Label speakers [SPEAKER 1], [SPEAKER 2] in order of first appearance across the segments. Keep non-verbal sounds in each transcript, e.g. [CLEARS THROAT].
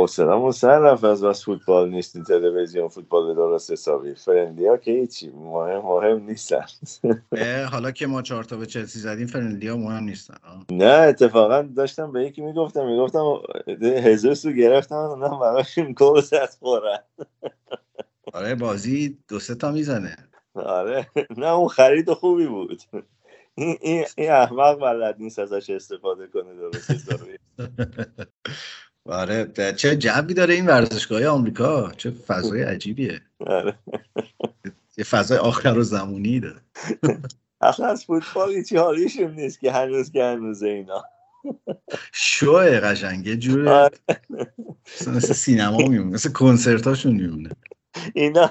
[SPEAKER 1] حوصلمون سر رفت از بس فوتبال نیست تلویزیون فوتبال درست حسابی. فرندی ها که هیچی مهم مهم نیستن.
[SPEAKER 2] حالا که ما چهار تا به چلسی زدیم فرندی ها مهم نیستن.
[SPEAKER 1] نه اتفاقا داشتم به یکی می‌گفتم می‌گفتم هزوس رو گرفتم نه براشون گل زد خورن
[SPEAKER 2] آره بازی دو سه تا می‌زنه.
[SPEAKER 1] آره نه اون خرید خوبی بود. این, احمق بلد نیست ازش استفاده کنه درست حسابی. [LAUGHS]
[SPEAKER 2] آره چه جبی داره این ورزشگاه آمریکا؟ چه فضای عجیبیه. آره. یه فضای آخر و زمونی داره.
[SPEAKER 1] اصلا از فوتبال هیچی حالیشون نیست که هنوز که هنوز اینا.
[SPEAKER 2] شوه قشنگه جوره آره. مثل سینما میمونه مثل کنسرتاشون میمونه.
[SPEAKER 1] اینا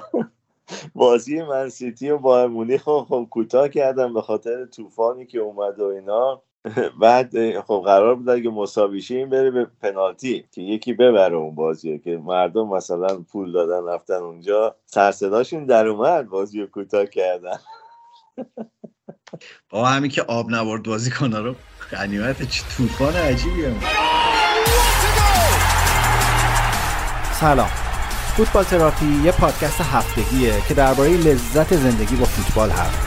[SPEAKER 1] بازی من سیتی و با مونیخ خب کوتاه کردم به خاطر طوفانی که اومد و اینا. [LAUGHS] بعد خب قرار بود اگه مساویشه این بره به پنالتی که یکی ببره اون بازی که مردم مثلا پول دادن رفتن اونجا. سرصداشون در اومد بازی رو کوتاه کردن. [LAUGHS]
[SPEAKER 2] با همین که آب نبرد بازی کنه رو غنیمت چی طوفان عجیبی هم.
[SPEAKER 3] سلام. فوتبال تراپی یه پادکست هفتگیه که درباره لذت زندگی با فوتبال حرف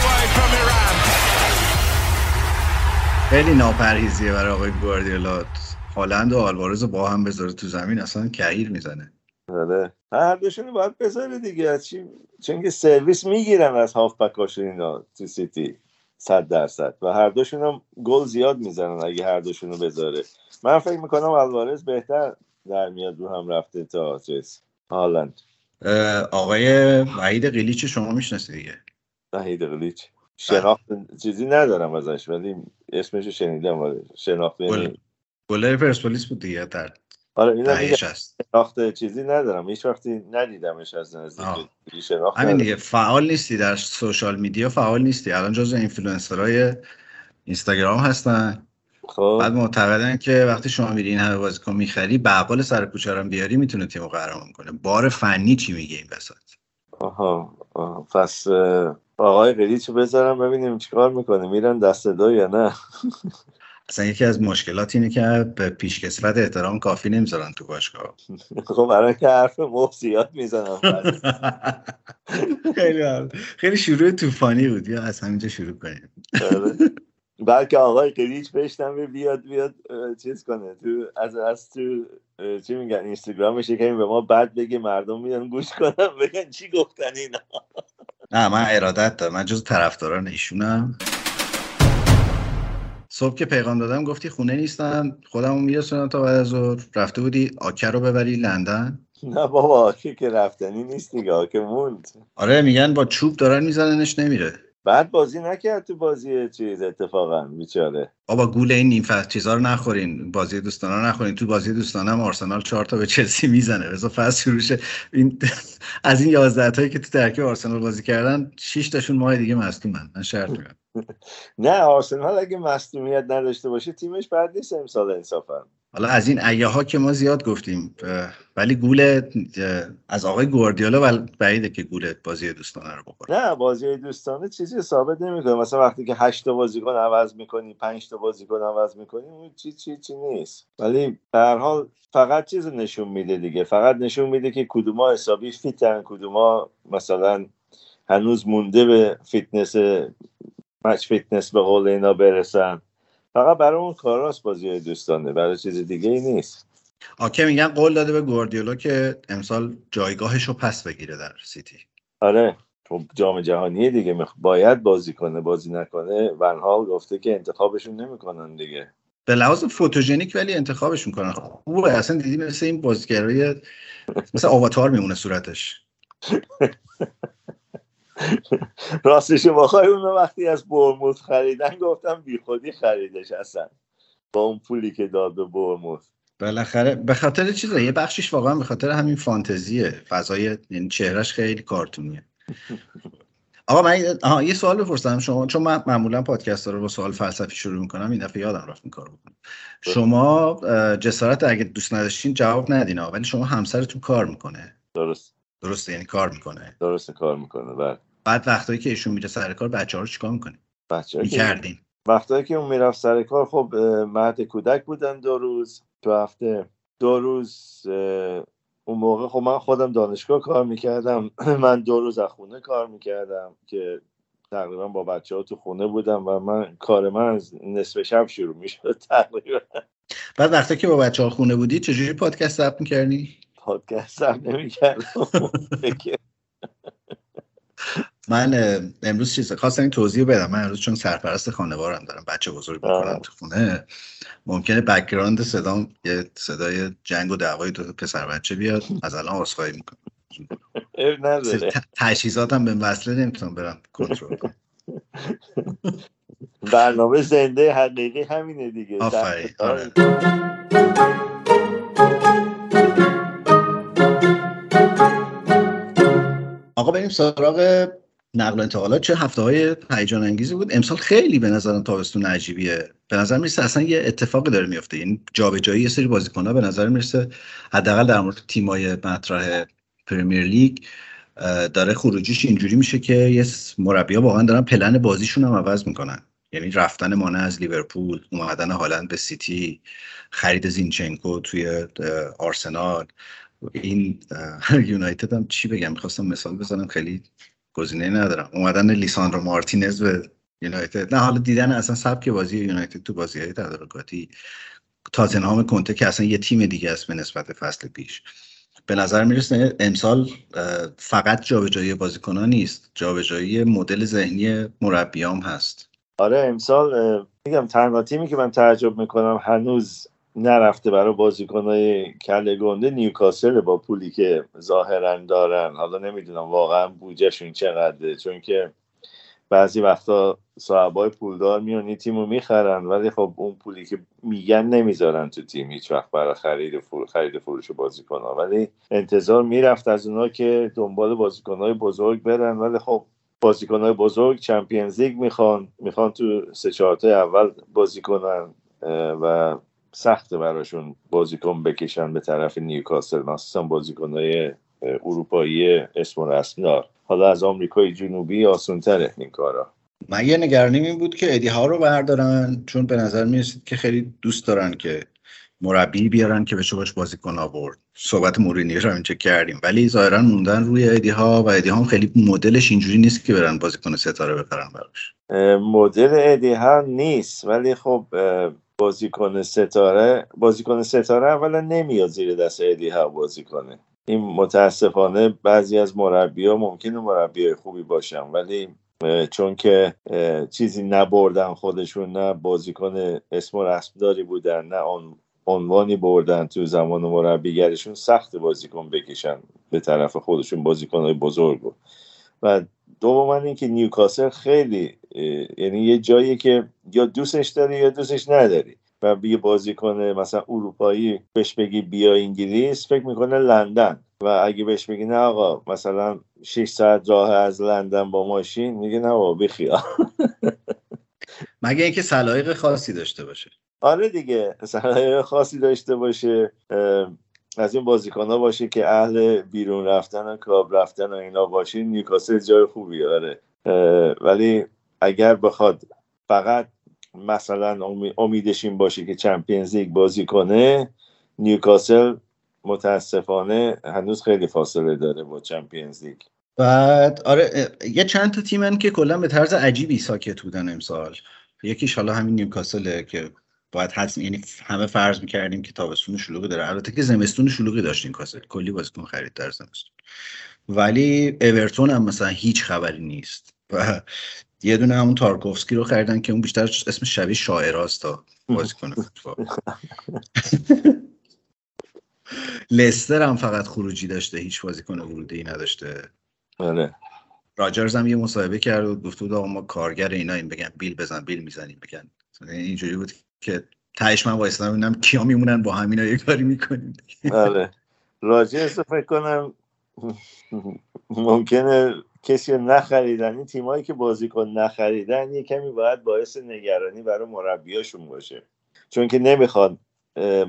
[SPEAKER 2] خیلی ناپرهیزیه برای آقای گواردیولا. هالند و آلوارز با هم بذاره تو زمین اصلا کهیر می‌زنه.
[SPEAKER 1] آره. هر دوشون باید بذاره دیگه. چی؟ چون که سرویس می‌گیرن از هاف بکاشون اینا تو سیتی صد درصد. و هر دوشون هم گل زیاد می‌زنن اگه هر دوشون رو بذاره. من فکر می‌کنم آلوارز بهتر در میاد رو هم رفته تا چیز. هالند.
[SPEAKER 2] آقای وحید قلیچ شما می‌شناسید دیگه؟
[SPEAKER 1] وحید قلیچ شناخت چیزی ندارم ازش ولی اسمش شنیدم ولی شناخت
[SPEAKER 2] یعنی گلر پرسپولیس بود دیگه در
[SPEAKER 1] آره اینا شناخت چیزی ندارم. هیچ وقتی ندیدمش از نزدیک
[SPEAKER 2] همین دیگه فعال نیستی در social media فعال نیستی. الان جزو اینفلوئنسرای اینستاگرام هستن. خب. بعد معتقدن که وقتی شما میری این همه بازیکن می‌خری بقال سر کوچه رو بیاری می‌تونه تیمو قهرمان کنه. بار فنی چی میگه این وسط؟
[SPEAKER 1] آها, آها. پس آقای قلیچو بذارم ببینیم چیکار می‌کنه. میرن دست دو یا نه؟
[SPEAKER 2] اصلا یکی از مشکلات اینه که به پیشکسوت احترام کافی نمی‌ذارن تو باشگاه.
[SPEAKER 1] خب برای که حرف مفت می‌زنم
[SPEAKER 2] خیلی خیلی شروع طوفانی بود. یا از همینجا شروع کنیم. آره.
[SPEAKER 1] بلکه آقای قلیچ بشتم بیاد بیاد چیز کنه. تو از از تو چی میگن اینستاگرامش یکی به ما بعد بگه مردم میان گوش کنم بگن چی گفتن اینا.
[SPEAKER 2] نه من ارادت دارم. من جز طرفداران ایشونم. صبح که پیغام دادم گفتی خونه نیستن خودمو میرسونم تا بعد از رفته بودی آکه رو ببری لندن؟
[SPEAKER 1] نه بابا آکه که رفتنی نیست دیگه آکه موند.
[SPEAKER 2] آره میگن با چوب دارن میزننش نمیره.
[SPEAKER 1] بعد بازی نکرد تو بازی چیز اتفاقا بیچاره.
[SPEAKER 2] بابا گول این نیم فصل چیزا رو نخورین. بازی دوستانه نخورین. تو بازی دوستانه هم آرسنال 4 تا به چلسی می‌زنه. بذار فصل شروع این [LAUGHS] از این 11 تایی که تو ترکیب آرسنال بازی کردن 6 تاشون ماه دیگه مصدومن من شرط میگم. [LAUGHS]
[SPEAKER 1] نه آرسنال اگه مصدومیت نداشته باشه تیمش بعد نیست امسال انصافا.
[SPEAKER 2] حالا از این ایه که ما زیاد گفتیم ولی گول از آقای گواردیولا بعیده که گول بازی دوستانه رو بخوره.
[SPEAKER 1] نه بازی دوستانه چیزی ثابت نمی‌کنه. مثلا وقتی که 8 تا بازیکن عوض می‌کنی 5 تا بازیکن عوض می‌کنی اون چی چی چی نیست. ولی هر حال فقط چیز نشون میده دیگه. فقط نشون میده که کدوما حسابی fit ن کدوما مثلا هنوز مونده به fitness match fitness به قول اینا برسن. فقط برای اون کاراست بازی دوستانه برای چیز دیگه ای نیست.
[SPEAKER 2] آکه میگن قول داده به گواردیولا که امسال جایگاهش رو پس بگیره در سیتی.
[SPEAKER 1] آره خب جام جهانی دیگه باید بازی کنه بازی نکنه. ونهال گفته که انتخابشون نمی‌کنن دیگه.
[SPEAKER 2] به لحاظ فوتوژنیک ولی انتخابش می‌کنن خوبه اصلا دیدی مثل این بازیگرای [LAUGHS] مثل آواتار میمونه صورتش. [LAUGHS] [LAUGHS]
[SPEAKER 1] راستش بخوای اون وقتی از برموز خریدن گفتم بی خودی خریدش اصلا. با اون پولی که داد به برموز.
[SPEAKER 2] بالاخره به خاطر چیزه یه بخشش واقعا به خاطر همین فانتزیه. فضای یعنی چهرش خیلی کارتونیه. [LAUGHS] آقا من آها یه سوال بپرسم شما. چون من معمولا پادکست رو با سوال فلسفی شروع می‌کنم این دفعه یادم رفت این کار بکنم. شما جسارت اگه دوست نداشتین جواب ندین ولی شما همسرتون کار می‌کنه.
[SPEAKER 1] درست.
[SPEAKER 2] درسته یعنی کار می‌کنه.
[SPEAKER 1] درست کار می‌کنه. بله.
[SPEAKER 2] بعد وقتایی که ایشون میره سر کار بچه ها رو چیکار می‌کنی
[SPEAKER 1] بچه
[SPEAKER 2] می‌کردین
[SPEAKER 1] وقتایی که اون می‌رفت سر کار خب مهد کودک بودن دو روز. تو هفته دو روز اون موقع خب من خودم دانشگاه کار می‌کردم. [CLEARS THROAT] من دو روز از خونه کار می‌کردم که تقریبا با بچه ها تو خونه بودم و من کار من از نصف شب شروع می‌شد [LAUGHS] تقریبا.
[SPEAKER 2] بعد وقتی که با بچه ها خونه بودی چجوری پادکست ضبط می‌کردی؟
[SPEAKER 1] پادکست ضبط نمی‌کردم. [LAUGHS] [LAUGHS]
[SPEAKER 2] من امروز چیز خواستم این توضیح بدم. من امروز چون سرپرست خانوارم دارم بچه بزرگ می‌کنم تو خونه. ممکنه بکگراند صدام یه صدای جنگ و دعوای دو پسر بچه بیاد از الان عذرخواهی می‌کنم. تجهیزاتم به وصله نمی‌تونم برم کنترل کنم. [LAUGHS]
[SPEAKER 1] برنامه زنده حقیقی همینه دیگه.
[SPEAKER 2] آفرین آره. آقا بریم سراغ نقل و انتقالات چه هفته های هیجان انگیزی بود. امسال خیلی به نظرم تابستون عجیبیه. به نظر می‌رسه اصلا یه اتفاقی داره میفته یعنی جابجایی یه سری بازیکن‌ها به نظر می‌رسه حداقل در مورد تیمای مطرح پرمیر لیگ داره خروجیش اینجوری میشه که یه مربی‌ها واقعا دارن پلن بازیشون هم عوض می‌کنن. یعنی رفتن مانه از لیورپول اومدن هالند به سیتی خرید زینچنکو توی آرسنال. این [LAUGHS] یونایتد هم چی بگم؟ می‌خواستم مثال بزنم. خیلی گزینه ندارم. اومدن لیساندرو مارتینز به یونایتد. نه حالا دیدن اصلا سبک بازی یونایتد تو بازی های تدارکاتی. تاتنهام کنته که اصلا یه تیم دیگه است به نسبت فصل پیش. به نظر می‌رسه امسال فقط جابجایی بازیکنان نیست. جابجایی مدل ذهنی مربیام هست.
[SPEAKER 1] آره امسال میگم تنها تیمی که من تعجب می‌کنم هنوز نرفته برای بازیکنهای کله گنده نیوکاسل با پولی که ظاهرا دارن. حالا نمی‌دونم واقعا بودجهشون چقدره؟ چون که بعضی وقتا صاحبای پولدار میان این تیم رو می‌خرن ولی خب اون پولی که میگن نمی‌ذارن تو تیم. هیچ وقت برای خرید فور... خرید فروش بازیکن ولی انتظار می‌رفت از اونا که دنبال بازیکن بزرگ برن. ولی خب بازیکن بزرگ Champions League می‌خوان. می‌خوان تو سه چهارتا اول بازی کنن و سخته براشون بازیکن بکشن به طرف نیوکاسل مخصوصا بازیکنهای اروپایی اسم و رسمدار حالا از آمریکای جنوبی آسونتره این کارا.
[SPEAKER 2] من یه نگرانیم این بود که ادی هاو رو بردارن چون به نظر می‌رسید که خیلی دوست دارن که مربی بیارن که بشه باش بازیکن آورد. صحبت مورینیو رو اینجا کردیم. ولی ظاهرا موندن روی ادی هاو و ادی هاو هم خیلی مدلش اینجوری نیست که برن بازیکن ستاره بخرن براش.
[SPEAKER 1] مدل ادی ها نیست. ولی خب بازیکن ستاره بازیکن ستاره اولا نمیاد زیر دست ادی ها بازی کنه. این متاسفانه بعضی از مربی ها ممکنه مربی خوبی باشن ولی چون که چیزی نبردن خودشون نه بازیکن اسم و رسمداری بودن نه آن عنوانی بردن تو زمان مربیگرشون سخت بازیکن بکشن به طرف خودشون بازیکن های بزرگ و دوم اینکه نیوکاسل خیلی یعنی یه جایی که یا دوستش داری یا دوستش نداری. و یه بازیکن مثلا اروپایی بهش بگی بیا انگلیس فکر می‌کنه لندن. و اگه بهش بگی نه آقا مثلا 6 ساعت راه از لندن با ماشین میگه نه بابا بخیا [LAUGHS]
[SPEAKER 2] مگه اینکه سلایق خاصی داشته باشه؟
[SPEAKER 1] آره دیگه سلایق خاصی داشته باشه. از این بازیکن ها باشه که اهل بیرون رفتن و club رفتن و اینا باشه نیوکاسل جای خوبی آره. ولی اگر بخواد فقط مثلا امیدش این باشه که Champions League بازی کنه نیوکاسل متاسفانه هنوز خیلی فاصله داره با Champions League.
[SPEAKER 2] بعد آره یه چند تا تیمن که کلا به طرز عجیبی ساکت بودن امسال. یکیش حالا همین نیوکاسله که باید حدس یعنی همه فرض می‌کردیم که تابستون شلوغی داره. البته که زمستون شلوغی داشت این کاسل کلی بازیکن خرید در زمستون. ولی اورتون هم مثلا هیچ خبری نیست. و یه دونه همون تارکوفسکی رو خریدن که اون بیشتر اسم شبیه شاعراست تا بازیکن فوتبال. [LAUGHS] لستر هم فقط خروجی داشته هیچ بازیکن ورودی ای نداشته.
[SPEAKER 1] آره
[SPEAKER 2] راجرز هم یه مصاحبه کرد و گفت بود ما کارگر اینا این بگن بیل بزن بیل می‌زنیم. بگن. اینجوری بود که تهش من وایستم ببینم کیا میمونن با همینا یه کاری می‌کنیم.
[SPEAKER 1] آره راجع فکر کنم [LAUGHS] ممکنه کسی رو نخریدن این تیمایی که بازیکن نخریدن یه کمی باید باعث نگرانی برای مربیاشون باشه. چون که نمی‌خواد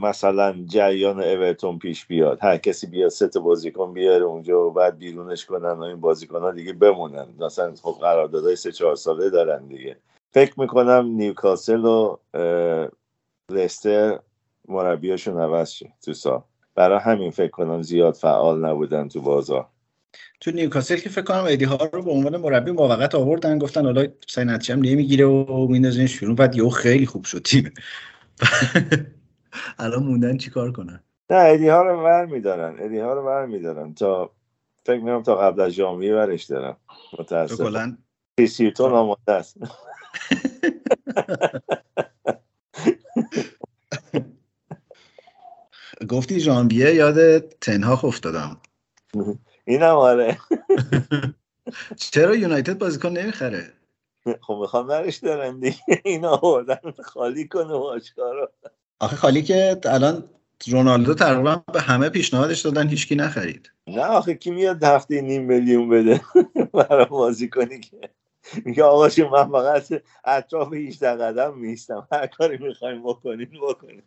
[SPEAKER 1] مثلا جریان اورتون پیش بیاد. هر کسی بیاد ست بازیکن بیاره اونجا و بعد بیرونش کنن و این بازیکن ها دیگه بمونن. مثلا خب قراردادهای سه چهار ساله دارن دیگه. فکر می‌کنم نیوکاسل و لستر مربیاشون عوض شه تو سال. برای همین فکر کنم زیاد فعال نبودن تو بازار.
[SPEAKER 2] تو نیوکاسل که فکر کنم ایدی ها رو به عنوان مربی موقت آوردن گفتن حالا سای هم نمی‌گیره و میندازین شروع. بعد یهو خیلی خوب شد تیم. [LAUGHS] الان موندن چیکار کنن؟
[SPEAKER 1] نه ایدی ها رو ور میدارن ایدی ها رو ور میدارن تا فکر می‌کنم تا قبل از ژانویه ورش دارن. متاسفم. پیسیتون آماده است. [LAUGHS]
[SPEAKER 2] گفتی ژانویه یاد تنها افتادم.
[SPEAKER 1] اینم آره.
[SPEAKER 2] چرا یونایتد بازیکن نمی‌خره؟
[SPEAKER 1] خب می‌خوام برش دارن دیگه. اینا آوردن خالی کنه باشگاه
[SPEAKER 2] آخه خالی که الان رونالدو تقریبا به همه پیشنهادش دادن هیچکی نخرید.
[SPEAKER 1] نه آخه کی میاد هفته نیم میلیون بده [LAUGHS] برای بازی کنی که؟ میگه آقا من فقط اطراف 18 قدم میستم هر کاری می‌خوایم بکنین بکنین.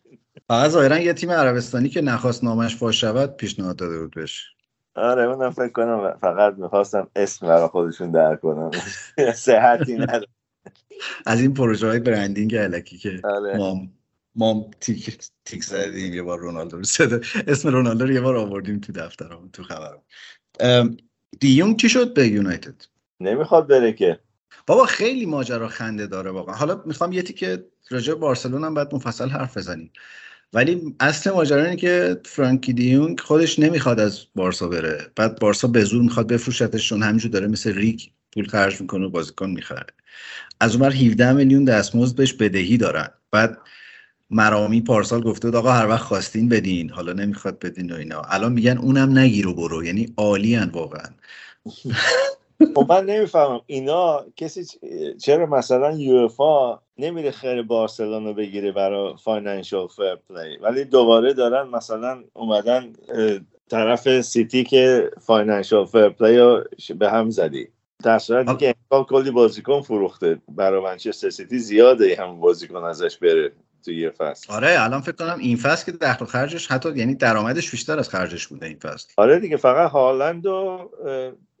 [SPEAKER 2] فقط ظاهرا یه تیم عربستانی که نخواست نامش فاش شود پیشنهاد داده بود بهش.
[SPEAKER 1] آره اونم فکر کنم فقط می‌خواستم اسم برای خودشون در کنم. [LAUGHS] صحتی نداره.
[SPEAKER 2] از این پروژه های برندینگ علکی که آره. مام مام تیک تیک زدیم یه بار رونالدو رو اسم رونالدو رو یه بار آوردیم تو دفترم تو خبرم دیونگ چی شد به یونایتد؟
[SPEAKER 1] نمی‌خواد بره که.
[SPEAKER 2] بابا خیلی ماجرا خنده داره واقعا. حالا می‌خوام یه که راجع بارسلونا هم بعد مفصل حرف بزنیم. ولی اصل ماجرا اینه که فرانکی دیونگ خودش نمی‌خواد از بارسا بره. بعد بارسا به زور می‌خواد بفروشتش چون همینجور داره مثل ریک پول خرج می‌کنه و بازیکن می‌خره. از اونور 17 میلیون دستمزد بهش بدهی دارن. بعد مرامی پارسال گفته بود آقا هر وقت خواستین بدین. حالا نمی‌خواد بدین و اینا. الان میگن اونم نگیر و برو. یعنی عالی واقعا. [LAUGHS]
[SPEAKER 1] خب من نمی‌فهمم. اینا کسی چرا مثلا یوفا نمیره خر بارسلون رو بگیره برای financial fair play ولی دوباره دارن مثلا اومدن طرف سیتی که financial fair play رو به هم زدی. در صورتی که امکان کلی بازیکن فروخته. برای منچستر سیتی زیاده هم بازیکن ازش بره تو یه فصل.
[SPEAKER 2] آره الان فکر کنم این فصل که دخل خرجش حتی یعنی درآمدش بیشتر از خرجش بوده این فصل.
[SPEAKER 1] آره دیگه فقط هالند و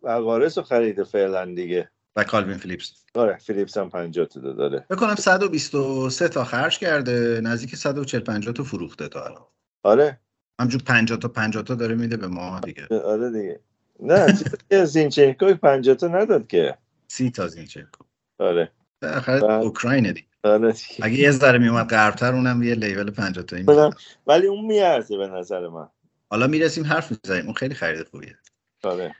[SPEAKER 1] الوارز رو خریده فعلا دیگه.
[SPEAKER 2] و کالوین فیلیپس.
[SPEAKER 1] آره فیلیپس هم 50 تا داره.
[SPEAKER 2] بکنم 123 تا خرج کرده نزدیک 140 50 تا فروخته تا الان.
[SPEAKER 1] آره.
[SPEAKER 2] همجور 50 تا 50 تا داره میده به ما دیگه.
[SPEAKER 1] آره دیگه. نه زینچنکو 50 تا نداد که.
[SPEAKER 2] 30 تا زینچنکو.
[SPEAKER 1] آره.
[SPEAKER 2] آخر اوکراینه دیگه.
[SPEAKER 1] آره
[SPEAKER 2] اگه یه ذره میومد غربتر اونم یه لیول 50 تا
[SPEAKER 1] ولی اون میارزه به نظر من.
[SPEAKER 2] حالا می‌رسیم حرف می‌زنیم. اون خیلی خرید خوبیه.
[SPEAKER 1] آره.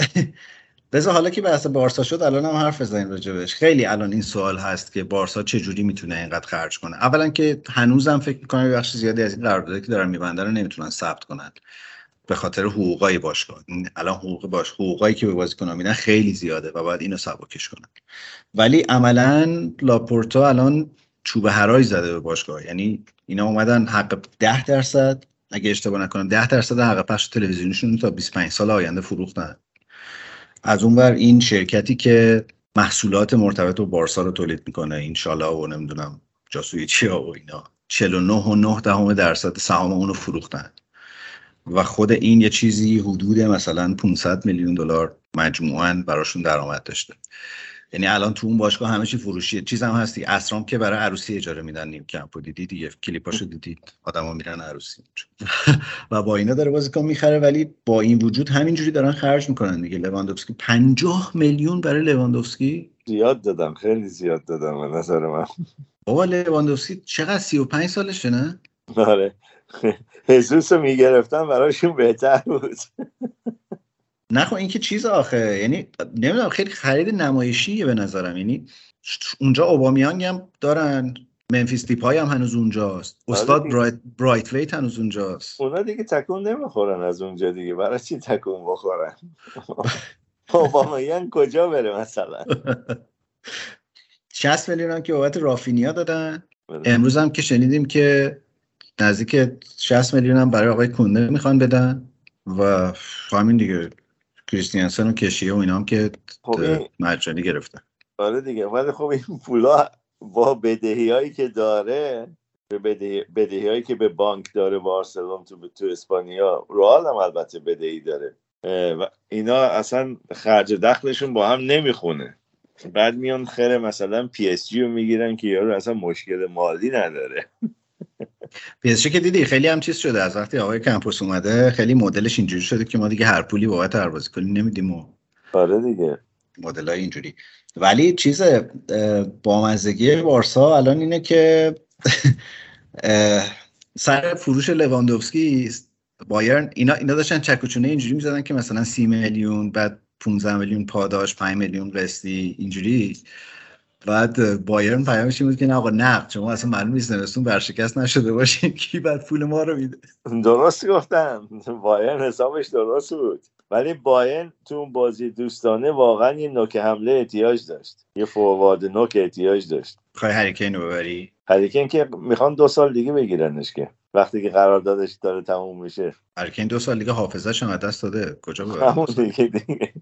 [SPEAKER 1] [LAUGHS]
[SPEAKER 2] بذار حالا که بحث بارسا شد الان هم حرف بزنیم راجبش خیلی الان این سوال هست که بارسا چه جوری می‌تونه اینقدر خرج کنه؟ اولا که هنوزم فکر می‌کنم بخش زیادی از این قراردادی که دارن میبندن رو نمی‌تونن ثبت کنن. به خاطر حقوقای باشگاه. الان حقوق باش حقوقایی که به بازیکنان میدن خیلی زیاده و باید اینو سبکش کنن. ولی عملا لاپورتا الان چوب هرای زده به باشگاه. یعنی اینا اومدن حق 10 درصد. اگه اشتباه نکنم 10 درصد حق پخش تلویزیونیشون تا 25 سال آینده فروختن. از اونور این شرکتی که محصولات مرتبط با بارسا رو تولید می‌کنه این شالا و نمی‌دونم جاسوی چیا و اینا 49 و 9 دهم درصد سهام اونو فروختن. و خود این یه چیزی حدود مثلا 500 میلیون دلار مجموعا براشون درآمد داشته. یعنی الان تو اون باشگاه همه چی فروشیه چیز هم هستی. اسرام که برای عروسی اجاره میدن نیم کمپو. دیدی دیگه؟ کلیپاشو دیدید آدما میرن عروسی [LAUGHS] و با اینا داره بازیکن می‌خره ولی با این وجود همینجوری دارن خرج می‌کنن دیگه. لواندوفسکی 50 میلیون برای لواندوفسکی؟
[SPEAKER 1] زیاد دادم. خیلی زیاد دادم به نظر من. [LAUGHS]
[SPEAKER 2] بابا لواندوفسکی چقدر 35 سالشه نه؟
[SPEAKER 1] آره. [LAUGHS] هزوس رو می‌گرفتن براشون بهتر بود.
[SPEAKER 2] نه خب این که چیز آخه یعنی نمی‌دونم خیلی خرید نمایشیه به نظرم. یعنی اونجا اوبامیانگ هم دارن منفیس دیپای هم هنوز اونجاست. آره استاد برایت, برایت ویت هنوز اونجاست.
[SPEAKER 1] اونا دیگه تکون نمی‌خورن از اونجا دیگه. برای چی تکون بخورن؟ [LAUGHS] اوبامیانگ کجا بره مثلا؟
[SPEAKER 2] 60 میلیون هم که بابت رافینیا دادن. امروز هم که شنیدیم که نزدیک 60 میلیون هم برای آقای کونده می‌خوان بدن و همین دیگه. کریستیانسن و کشیه و اینا هم که خب مجانی گرفتن
[SPEAKER 1] آره دیگه ولی خب این پولا با بدهی هایی که داره به بدهی, هایی که به بانک داره بارسلون تو تو اسپانیا رئال هم البته بدهی داره. و اینا اصلا خرج دخلشون با هم نمی‌خونه. بعد میان خیره مثلا پی اس جی رو می‌گیرن که یارو اصلا مشکل مالی نداره.
[SPEAKER 2] پی اس جی که دیدی خیلی هم چیز شده از وقتی آقای کمپوس اومده خیلی مدلش اینجوری شده که ما دیگه هر پولی بابت هر کسی نمیدیم و
[SPEAKER 1] آره دیگه.
[SPEAKER 2] مدل های اینجوری. ولی چیز بامزگی بارسا الان اینه که سر فروش لواندوفسکی بایرن اینا اینا داشتن چک و چونه اینجوری می‌زدن که مثلا سی میلیون بعد 15 میلیون پاداش 5 میلیون قسطی اینجوری. بعد بایرن پیامش بود که نه آقا نقد شما اصلا معلوم نیست نوستون برشکست نشده باشین کی بعد پول ما رو میده.
[SPEAKER 1] درست گفتم. بایرن حسابش درست بود. ولی باین تو اون بازی دوستانه واقعا یه نوک حمله احتیاج داشت. یه فوروارد نوک احتیاج داشت.
[SPEAKER 2] خواهی هریکین رو ببری؟
[SPEAKER 1] هریکین که می‌خوان دو سال دیگه بگیرنش که. وقتی که قراردادش داره تموم میشه.
[SPEAKER 2] هریکین دو سال دیگه حافظش هم دست داده. کجا
[SPEAKER 1] همون دیگه دیگه.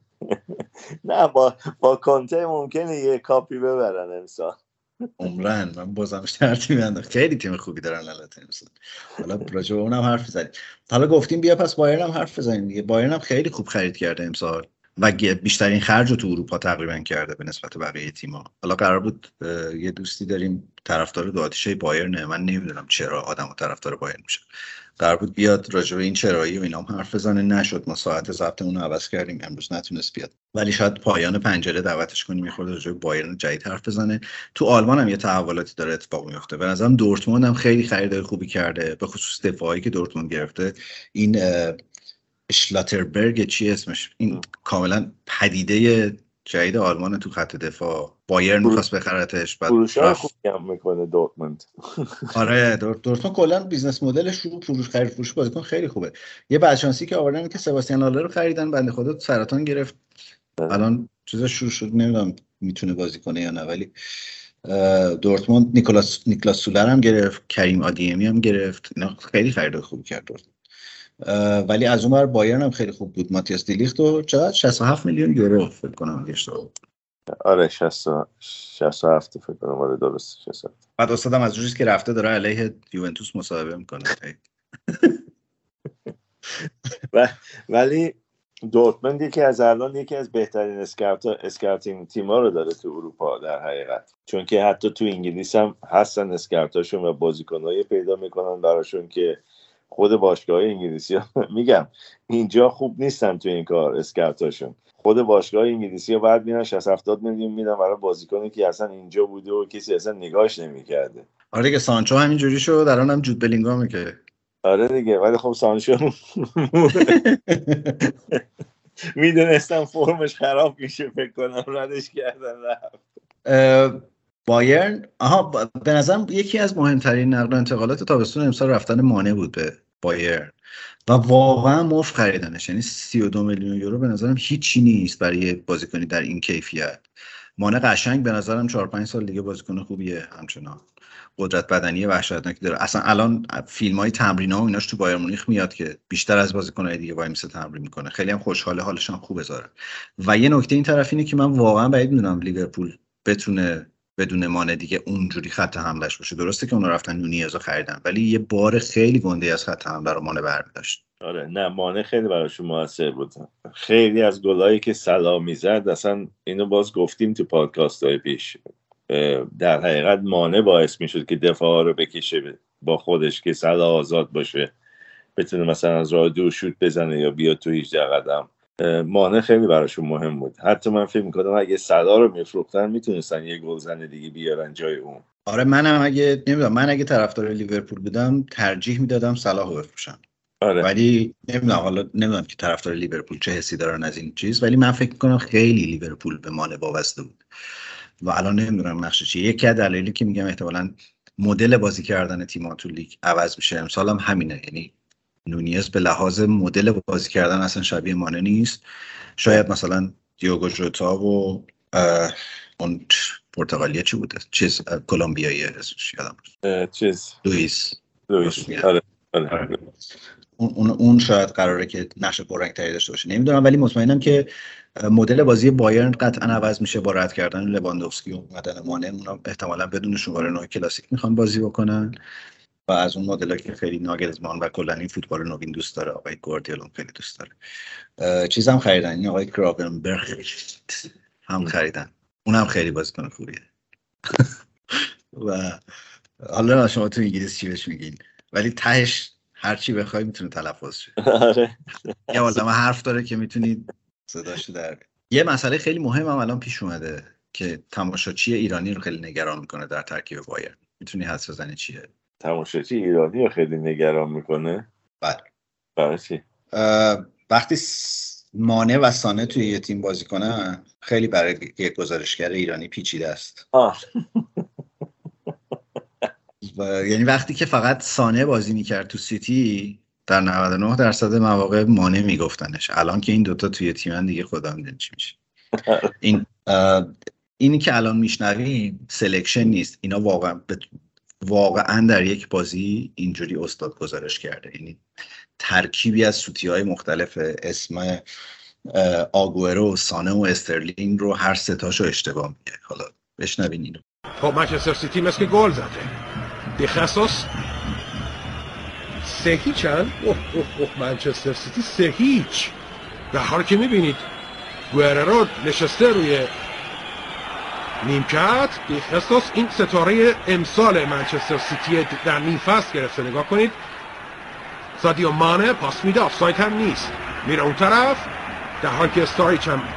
[SPEAKER 1] نه با با کنته ممکنه یه کاپی ببرن امسال.
[SPEAKER 2] عمرن من بازم شرطی میندم. خیلی تیم خوبی دارن البته امسال. حالا راجع اونم حرف بزنیم. حالا گفتیم بیا پس بایرن هم حرف بزنیم دیگه. بایرن هم خیلی خوب خرید کرده امسال. و بیشترین خرج رو تو اروپا تقریبا کرده به نسبت بقیه تیم‌ها. حالا قرار بود یه دوستی داریم طرفدار دو آتیشه بایرن. من نمی‌دونم چرا آدم و طرفدار بایرن میشه قرار بود بیاد راجع به این چرایی و اینام حرف بزنه. نشد. ما ساعت ضبط اون عوض کردیم. امروز نتونست بیاد. ولی شاید پایان پنجره دعوتش کنیم می‌خورد راجع به بایرن جدید حرف بزنه. تو آلمان هم یه تحولاتی داره اتفاق میفته به نظرم دورتموند هم خیلی خرید خوبی کرده. به خصوص دفاعی که دورتموند گرفته. این شلوتربک چی اسمش؟ این کاملا پدیده جدید آلمان تو خط دفاع. بایرن می‌خواست بخرتش
[SPEAKER 1] بعد رفت. می‌کنه دورتموند. [LAUGHS]
[SPEAKER 2] آره دورتموند کلا business model ش رو فروش خرید فروش بازیکن خیلی خوبه. یه بدشانسی که آوردن که سباستین هالر رو خریدن بنده خدا سرطان گرفت. الان چیزا شروع شد نمی‌دونم می‌تونه بازی کنه یا نه ولی دورتموند نیکلاس نیکلاس سولر هم گرفت کریم آدیمی هم گرفت. اینا خیلی خرید خوبی کرد دورتموند. ولی از اون بایرن هم خیلی خوب بود. ماتیاس دیلیخت و چقدر؟ 67 میلیون یورو فکر کنم اشتباه
[SPEAKER 1] آره 67 فکر کنم. آره درست 67
[SPEAKER 2] بعد استادم از روزی که رفته داره علیه یوونتوس مصاحبه می‌کنه. [LAUGHS]
[SPEAKER 1] ولی دورتموند یکی از الان یکی از بهترین scout scouting تیما رو داره تو اروپا در حقیقت. چون که حتی تو انگلیس هم هستن scout اشون و بازیکنایی پیدا می‌کنن براشون که خود باشگاه انگلیسی ها. [LAUGHS] میگم اینجا خوب نیستن تو این کار scout اشون خود باشگاه انگلیسی ها بعد میرن 60 70 میلیون میدن برای بازیکنی که اصلا اینجا بوده و کسی اصلا نگاهش نمی‌کرده.
[SPEAKER 2] آره که سانچو همینجوری شد الان هم جود بلینگامه که.
[SPEAKER 1] آره دیگه ولی خب سانچو [LAUGHS] می‌دونستم فرمش خراب میشه فکر کنم ردش کردن رفت.
[SPEAKER 2] بایرن آها به نظرم یکی از مهمترین نقل و انتقالات تابستون امسال رفتن مانع بود به بایرن. و واقعا مفت خریدنش یعنی 32 میلیون یورو به نظرم هیچی نیست برای بازیکنی در این کیفیت. مانع قشنگ به نظرم 4 5 سال دیگه بازیکن خوبیه همچنان. قدرت بدنی وحشتناکی داره. اصلا الان فیلم های تمرین ها و ایناش تو بایر مونیخ میاد که بیشتر از بازیکنهای دیگه وای میسه تمرین می‌کنه. خیلی هم خوشحاله حالش هم خوب بذاره و یه نکته این طرف اینه که من واقعا بعید می‌دونم لیورپول بتونه بدون مانع دیگه اونجوری خط حملش باشه. درسته که اونا رفتن نونیزو خریدن ولی یه بار خیلی گنده از خط حمله رو مانع برمی داشت
[SPEAKER 1] آره نه مانع خیلی براشون موثر بود. خیلی از گلایی که سلام می‌زد اصلا اینو باز گفتیم تو پادکاست های پیش در حقیقت مانع باعث می‌شد که دفاع رو بکشه با خودش که سلا آزاد باشه بتونه مثلا از راه دور شوت بزنه یا بیاد تو 18 قدم. مانع خیلی براشون مهم بود. حتی من فکر می‌کنم اگه صدا رو میفروختن می‌تونستن یه گلزن دیگه بیارن جای اون.
[SPEAKER 2] آره منم اگه نمی‌دونم من اگه طرفدار لیورپول بودم ترجیح می‌دادم صلاح بفروشم. آره. ولی نمی‌دونم حالا نمی‌دونم که طرفدار لیورپول چه حسی دارن از این چیز ولی من فکر می‌کنم خیلی لیورپول به مانع وابسته بود. و الان نمی‌دونم نقشه چیه. یکی از دلایلی که میگم احتمالا مدل بازی کردن تیم تو لیگ عوض میشه امسال هم همینه. یعنی نونیز به لحاظ مدل بازی کردن اصلا شبیه مانه نیست. شاید مثلا دیوگو جوتا و اون پرتغالی چی بوده؟ چیز کلمبیایی اسمش یادم
[SPEAKER 1] چیز.
[SPEAKER 2] لوئیس.
[SPEAKER 1] لوئیس. آره. آره.
[SPEAKER 2] آره. اون اون شاید قراره که نقش پررنگ تری داشته باشه. نمی‌دونم ولی مطمئنم که مدل بازی بایرن قطعا عوض میشه با رد کردن لواندوفسکی و اومدن مانه. اونا احتمالا بدون شماره 9 کلاسیک می‌خوان بازی بکنن. و از اون مدل که خیلی ناگلزمان و کلا این فوتبال نوین دوست داره آقای گواردیولا خیلی دوست داره. چیز هم خریدن این آقای گراونبرگ هم خریدن. اونم خیلی بازیکن خوبیه. [LAUGHS] و حالا شما تو انگلیس چی بهش میگین؟ ولی تهش هر چی بخوای می‌تونه تلفظ شه. [LAUGHS] آره. یه آدم حرف داره که می‌تونید صداشو در یه مسئله خیلی مهم هم الان پیش اومده که تماشاچی ایرانی رو خیلی نگران می‌کنه در ترکیب بایر. می‌تونی حدس بزنی چیه؟
[SPEAKER 1] تماشاچی ایرانی رو خیلی نگران می‌کنه؟
[SPEAKER 2] بله.
[SPEAKER 1] برای چی؟
[SPEAKER 2] وقتی مانه و سانه توی یه تیم بازی کنن خیلی برای یک گزارشگر ایرانی پیچیده است. یعنی وقتی که فقط سانه بازی می‌کرد تو سیتی در 99 درصد مواقع مانه میگفتنش. الان که این دوتا توی تیمن دیگه خدا می‌دونه چی میشه. این اینی که الان میشنویم selection نیست. اینا واقعا واقعا در یک بازی اینجوری استاد گزارش کرده. یعنی ترکیبی از سوتی های مختلف اسم آگوئرو و سانه و استرلینگ رو هر ستاشو اشتباه میگه. حالا بشنوین اینو.
[SPEAKER 4] خب منچستر سیتی مثل گل زده. دیخصاص سه هیچن اوه منچستر سیتی سه هیچ. در حال که می‌بینید رو نشسته روی نیمکت بیخصاص این ستاره امسال منچستر سیتی در نیم فصل گرفته. نگاه کنید. سادیو مانه پاس میده. آفساید هم نیست. میره اون طرف. در حال که استاریچ هم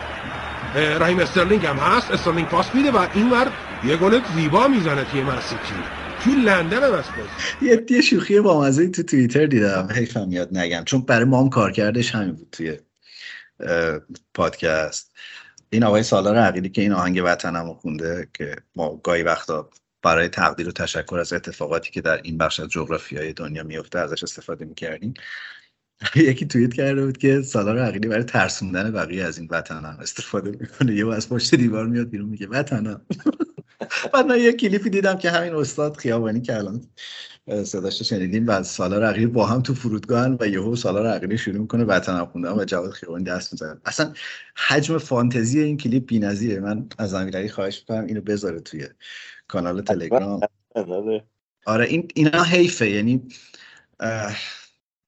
[SPEAKER 4] رحیم استرلینگ هم هست. استرلینگ پاس میده و این ور یه گل زیبا می‌زنه تیم سیتی. توی لندن هم
[SPEAKER 2] یه یه شوخی با مزه تو توییتر دیدم. حیفم یاد نگم. چون برای ما هم کار کردش همین بود توی پادکست. این آقای سالار عقیلی که این آهنگ وطنم خونده که ما گاهی وقتا برای تقدیر و تشکر از اتفاقاتی که در این بخش از جغرافیای دنیا میفته ازش استفاده می‌کردیم [LAUGHS] یکی توییت کرده بود که سالار عقیلی برای ترسوندن بقیه از این وطنم استفاده می‌کنه. یه از پشت دیوار میاد بیرون میگه وطنم [LAUGHS] بعد من یه کلیپی دیدم که همین استاد خیابانی که الان صداش شنیدیم و سالار عقیلی با هم تو فرودگاه و یهو سالار عقیلی شروع می‌کنه وطنم خوندن و جواد خیابانی دست می‌زنه. اصلا حجم فانتزی این کلیپ بی‌نظیره. من از امیرعلی خواهش می‌کنم اینو بذاره توی کانال تلگرام. آره این اینا حیفه. یعنی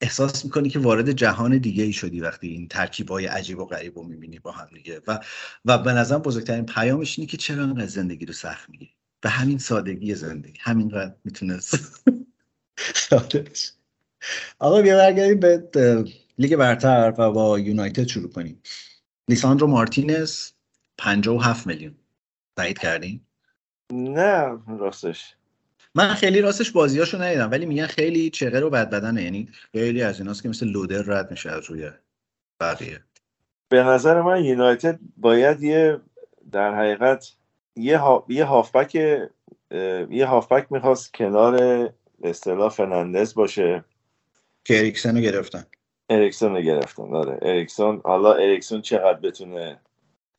[SPEAKER 2] احساس می‌کنی که وارد جهان دیگه ای شدی وقتی این ترکیب های عجیب و غریب رو می‌بینی با هم دیگه. و و به نظرم بزرگترین پیامش اینه که چرا انقدر زندگی رو سخت میگی به همین سادگی زندگی. همینقدر می‌تونست. آقا بیا برگردیم به لیگ برتر و با یونایتد شروع کنیم. لیساندرو مارتینز 57 میلیون. تایید کردین؟
[SPEAKER 1] نه راستش.
[SPEAKER 2] من خیلی راستش بازیاشو ندیدم ولی میگن خیلی چغه رو بد بدنه یعنی خیلی از ایناست که مثل لودر رد میشه از روی بقیه.
[SPEAKER 1] به نظر من یونایتد باید یه در حقیقت یه, ها... یه هافبک یه هافبک می‌خواست کنار به اصطلاح فرناندز باشه.
[SPEAKER 2] که اریکسن رو گرفتن.
[SPEAKER 1] اریکسن رو گرفتن داره اریکسون حالا اریکسون چقدر بتونه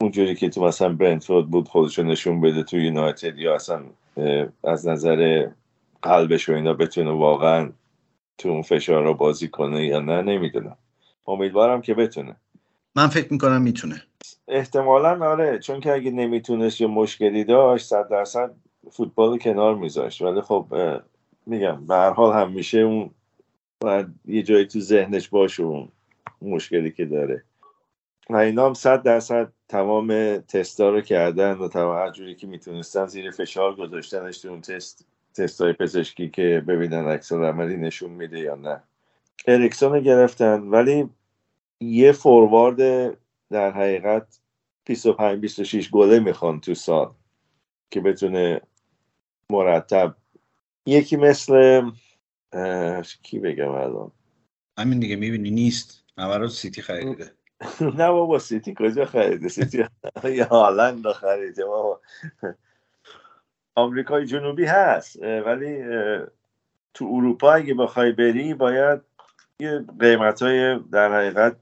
[SPEAKER 1] اونجوری که تو مثلا برنتفورد بود خودشو نشون بده تو یونایتد یا اصلا از نظر قلبش و اینا بتونه واقعا تو اون فشار رو بازی کنه یا نه نمی‌دونم. امیدوارم که بتونه.
[SPEAKER 2] من فکر می‌کنم می‌تونه.
[SPEAKER 1] احتمالا آره چون که اگه نمی‌تونست یا مشکلی داشت صد درصد فوتبال کنار میذاشت. ولی خب میگم به هر حال هم میشه اون باید یه جایی تو ذهنش باشه اون مشکلی که داره. و اینا هم صد درصد تمام تستا رو کردن و تمام هر جوری که می‌تونستن زیر فشار گذاشتنش تو اون تست تست های پزشکی که ببینن عکس عملی نشون میده یا نه. اریکسون رو گرفتن ولی یه فوروارد در حقیقت 25 26 گله می‌خوان تو سال که بتونه مرتب یکی مثل کی بگم الان؟
[SPEAKER 2] همین دیگه می‌بینی نیست. همه سیتی خریده. [LAUGHS]
[SPEAKER 1] نه بابا سیتی کجا خریده؟ سیتی [LAUGHS] یا هالند خریده بابا. آمریکای جنوبی هست ولی تو اروپا اگه بخوای بری باید یه قیمت های در حقیقت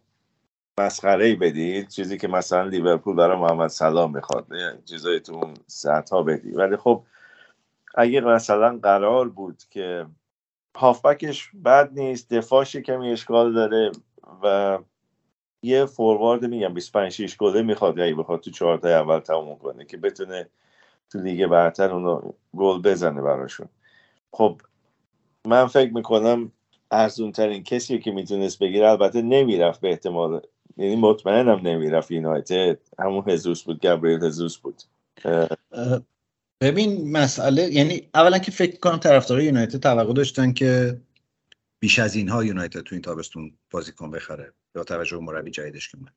[SPEAKER 1] مسخره بدید چیزی که مثلا لیورپول برای محمد سلام می‌خواد چیزای تو اون ها بدی. ولی خب اگه مثلا قرار بود که هافبکش بد نیست دفاعش کمی اشکال داره و یه فوروارد میگم 25 6 گله می‌خواد اگه بخواد تو چهارتا اول تموم کنه که بتونه تو لیگ برتر اونو گل بزنه براشون. خب من فکر می‌کنم ارزون ترین کسی که می‌تونست بگیره. البته نمی‌رفت به احتمال. یعنی مطمئنم نمی‌رفت یونایتد. همون هزوس بود گبریل هزوس بود.
[SPEAKER 2] ببین مسئله یعنی اولا که فکر کنم طرفدارای یونایتد توقع داشتن که بیش از اینها یونایتد تو این تابستون بازیکن بخره با توجه به مربی جدیدش که من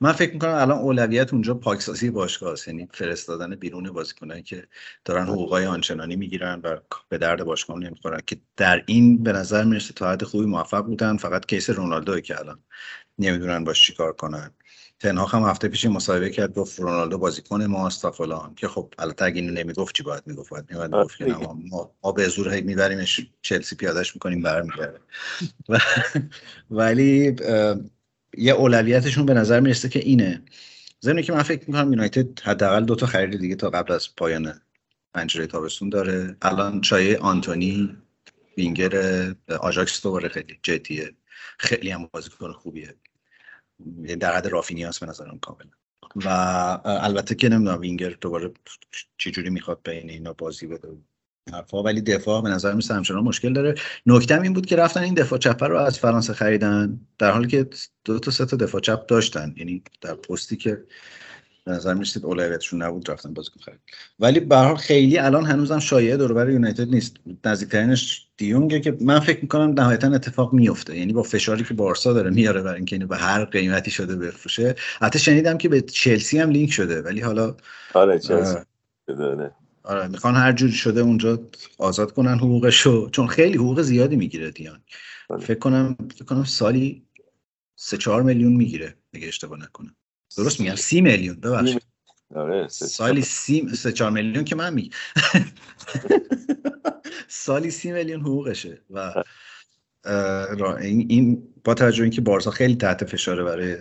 [SPEAKER 2] من فکر می‌کنم الان اولویت اونجا پاکسازی باشگاه است یعنی فرستادن بیرون بازیکنایی که دارن حقوقای آنچنانی می‌گیرن و به درد باشگاه نمی‌خورن که در این به نظر می‌رسه تا حد خوبی موفق بودن. فقط کیس رونالدو که الان نمی‌دونن باش چیکار کنن. تنها هم هفته پیش مصاحبه کرد گفت رونالدو بازیکن ماست فلان. که خب البته اگه اینو نمی‌گفت چی باید می‌گفت؟ باید می‌گفت گفت ما, ما به زور هی میبریمش چلسی پیادهش می‌کنیم برمیگرده. [LAUGHS] ولی یه اولویتشون به نظر می‌رسه که اینه. ضمن که من فکر می‌کنم یونایتد حداقل دو تا خرید دیگه تا قبل از پایان پنجره تابستون داره. الان چای آنتونی وینگر آژاکس دوباره خیلی جدیه. خیلی هم بازیکن خوبیه. در حد رافینیاس به نظرم کاملا. و البته که نمی‌دونم وینگر دوباره چجوری می‌خواد بین اینا بازی بده. حرفا ولی دفاع به نظر میسه همچنان مشکل داره. نکته این بود که رفتن این دفاع چپ رو از فرانسه خریدن در حالی که دو تا سه تا دفاع چپ داشتن. یعنی در پستی که به نظر می‌رسید اولویتشون نبود رفتن بازیکن خرید. ولی به حال خیلی الان هنوزم شایعه دور یونایتد نیست. نزدیکترینش دیونگه که من فکر می‌کنم نهایتا اتفاق میفته یعنی با فشاری که بارسا داره میاره برای اینکه اینو به هر قیمتی شده بفروشه. حتی شنیدم که به چلسی هم لینک شده ولی حالا
[SPEAKER 1] آره چلسی.
[SPEAKER 2] آره. می‌خوان هر جوری شده اونجا آزاد کنن حقوقشو. چون خیلی حقوق زیادی می‌گیره دیان آره. فکر کنم فکر کنم سالی سه چهار میلیون می‌گیره اگه اشتباه نکنم. درست میگم سی میلیون ببخشید. آره سالی سی سه چهار میلیون که من میگم. [LAUGHS] سالی سی میلیون حقوقشه و این, این با توجه اینکه بارسا خیلی تحت فشاره برای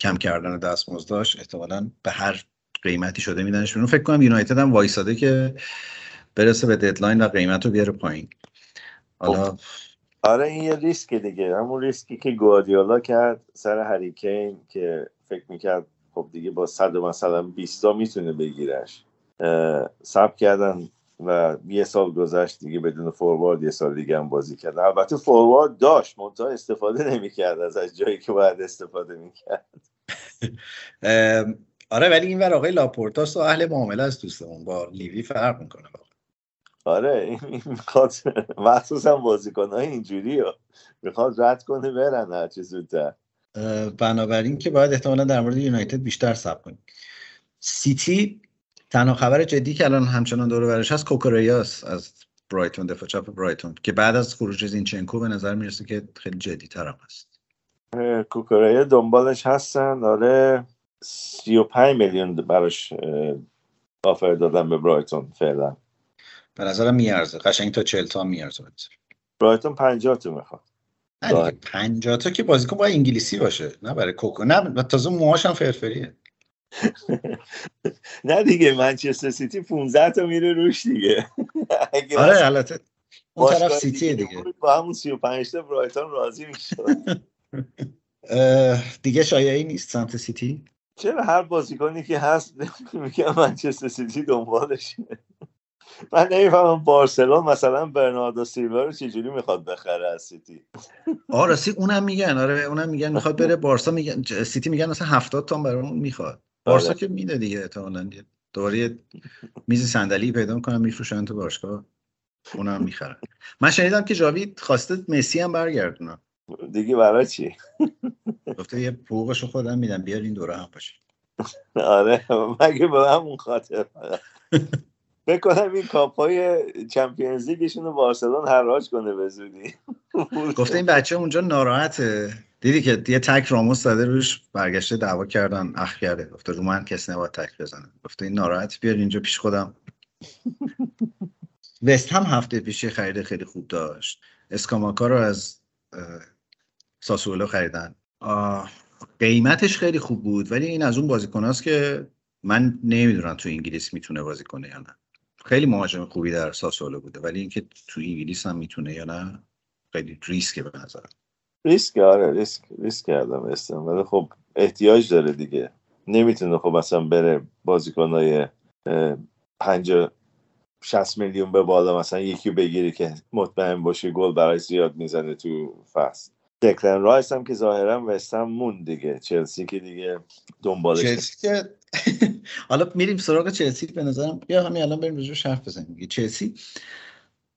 [SPEAKER 2] کم کردن دستمزداش احتمالا به هر قیمتی شده میدنش بیرون. فکر کنم یونایتد هم وایساده که برسه به deadline و قیمت رو بیاره پایین. حالا خب.
[SPEAKER 1] آره این یه ریسک دیگه. همون ریسکی که گواردیولا کرد سر هری کین که فکر می‌کرد خب دیگه با صد مثلا 20 می‌تونه بگیرش. صبر کردن و یه سال گذشت دیگه بدون فوروارد یه سال دیگه هم بازی کرد. البته فوروارد داشت منتها استفاده نمی‌کرد از از جایی که باید استفاده می‌کرد. [LAUGHS]
[SPEAKER 2] آره ولی این ور آقای لاپورتاست و اهل معامله از دوستمون. با لیوی فرق می‌کنه
[SPEAKER 1] آره این می‌خواد مخصوصا بازیکن های اینجوری می‌خواد رد کنه برن هرچی زودتر.
[SPEAKER 2] بنابراین که باید احتمالا در مورد یونایتد بیشتر صبر کنیم. سیتی تنها خبر جدی که الان همچنان دور برش هست کوکوریاست از برایتون دفاع چپ برایتون که بعد از خروج زینچنکو به نظر می‌رسه که خیلی جدی تر هم هست.
[SPEAKER 1] کوکوریا دنبالش هستن. داره 35 میلیون براش آفر دادن به برایتون فعلا.
[SPEAKER 2] به نظرم میارزه. قشنگ تا 40 تا میارزه
[SPEAKER 1] برایتون 50 تا می‌خواد.
[SPEAKER 2] 50 تا که بازیکن باید انگلیسی باشه نه برای کوکو نه تازه موهاش هم فرفریه. [LAUGHS]
[SPEAKER 1] نه دیگه منچستر سیتی 15 تا میره روش دیگه. [LAUGHS]
[SPEAKER 2] آره البته اون طرف سیتی دیگه.
[SPEAKER 1] با همون 35 تا برایتون راضی میشه [LAUGHS]
[SPEAKER 2] دیگه شایعی نیست سمت سیتی؟
[SPEAKER 1] چرا هر بازیکنی که هست میگم منچستر سیتی دنبالشه؟ من نمی‌فهمم بارسلون مثلا برناردو سیلوا رو چجوری می‌خواد بخره از سیتی.
[SPEAKER 2] آره راستی اونم میگن آره اونم میگن می‌خواد بره بارسا میگن سیتی میگن مثلا 70 تا برای اون می‌خواد. بارسا آره. که میده دیگه احتمالاً دوباره میز صندلی پیدا می‌کنن میفروشن تو باشگاه. اونم می‌خرن. من شنیدم که جاوید خواسته مسی هم برگردونه.
[SPEAKER 1] دیگه برای چی؟
[SPEAKER 2] گفته یه حقوقشو خودم میدم بیار این دوره هم باشه.
[SPEAKER 1] آره مگه به همون خاطر؟ بکنم این کاپ های چمپیونز لیگشون رو بارسلون حراج کنه به زودی. [LAUGHS]
[SPEAKER 2] گفته این بچه اونجا ناراحته. دیدی که یه تک راموس داده روش برگشته دعوا کردن اخ کرده. گفته رو من کسی نباید تک بزنه. گفته این ناراحت بیار اینجا پیش خودم. [LAUGHS] وست هم هفته پیشی خرید خیلی خوب داشت. اسکاماکا رو از ساسولو خریدن. قیمتش خیلی خوب بود ولی این از اون بازیکناست که من نمی‌دونم تو انگلیس می‌تونه بازی کنه یا نه. خیلی مهاجم خوبی در ساسولو بوده ولی اینکه تو انگلیس هم می‌تونه یا نه خیلی ریسکه به نظرم.
[SPEAKER 1] ریسک آره ریسک ریسک کردم استم ولی خب احتیاج داره دیگه. نمی‌تونه خب مثلا بره بازیکنای پنج 60 میلیون به بالا مثلا یکی بگیری که مطمئن باشه گل برای زیاد می‌زنه تو فصل. دکلن رایس هم که ظاهرا وستهم موند دیگه. چلسی که دیگه دنبالش
[SPEAKER 2] چلسی که [LAUGHS] حالا میریم سراغ چلسی به نظرم. بیا همین الان بریم روش حرف بزنیم. چلسی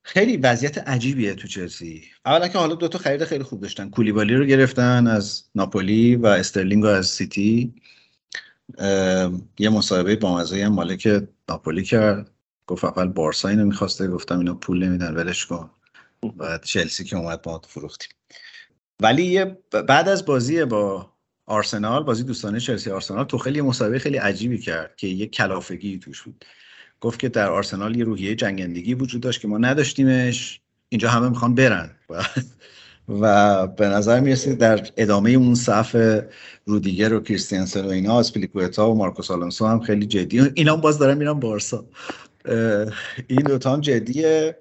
[SPEAKER 2] خیلی وضعیت عجیبیه تو چلسی. اولا که حالا دوتا خرید خیلی خوب داشتن. کولیبالی رو گرفتن از ناپولی و استرلینگ رو از سیتی. یه مصاحبه با مزه هم مالک ناپولی کرد. گفت اول بارسا اینو می‌خواسته. گفتم اینا پول نمیدن ولش کن. بعد چلسی که اومد ما فروختیم. ولی بعد از بازی با آرسنال بازی دوستانه چلسی آرسنال تو خیلی مصاحبه خیلی عجیبی کرد که یه کلافگی توش بود. گفت که در آرسنال یه روحیه جنگندگی وجود داشت که ما نداشتیمش اینجا همه می‌خوان برن. و, و به نظر در ادامه اون صف رودیگر و کریستیانسن و اینا اسپلیکوتا و مارکوس آلونسو هم خیلی جدی. اینا هم باز دارن میرن بارسا. این دوتا هم جدیه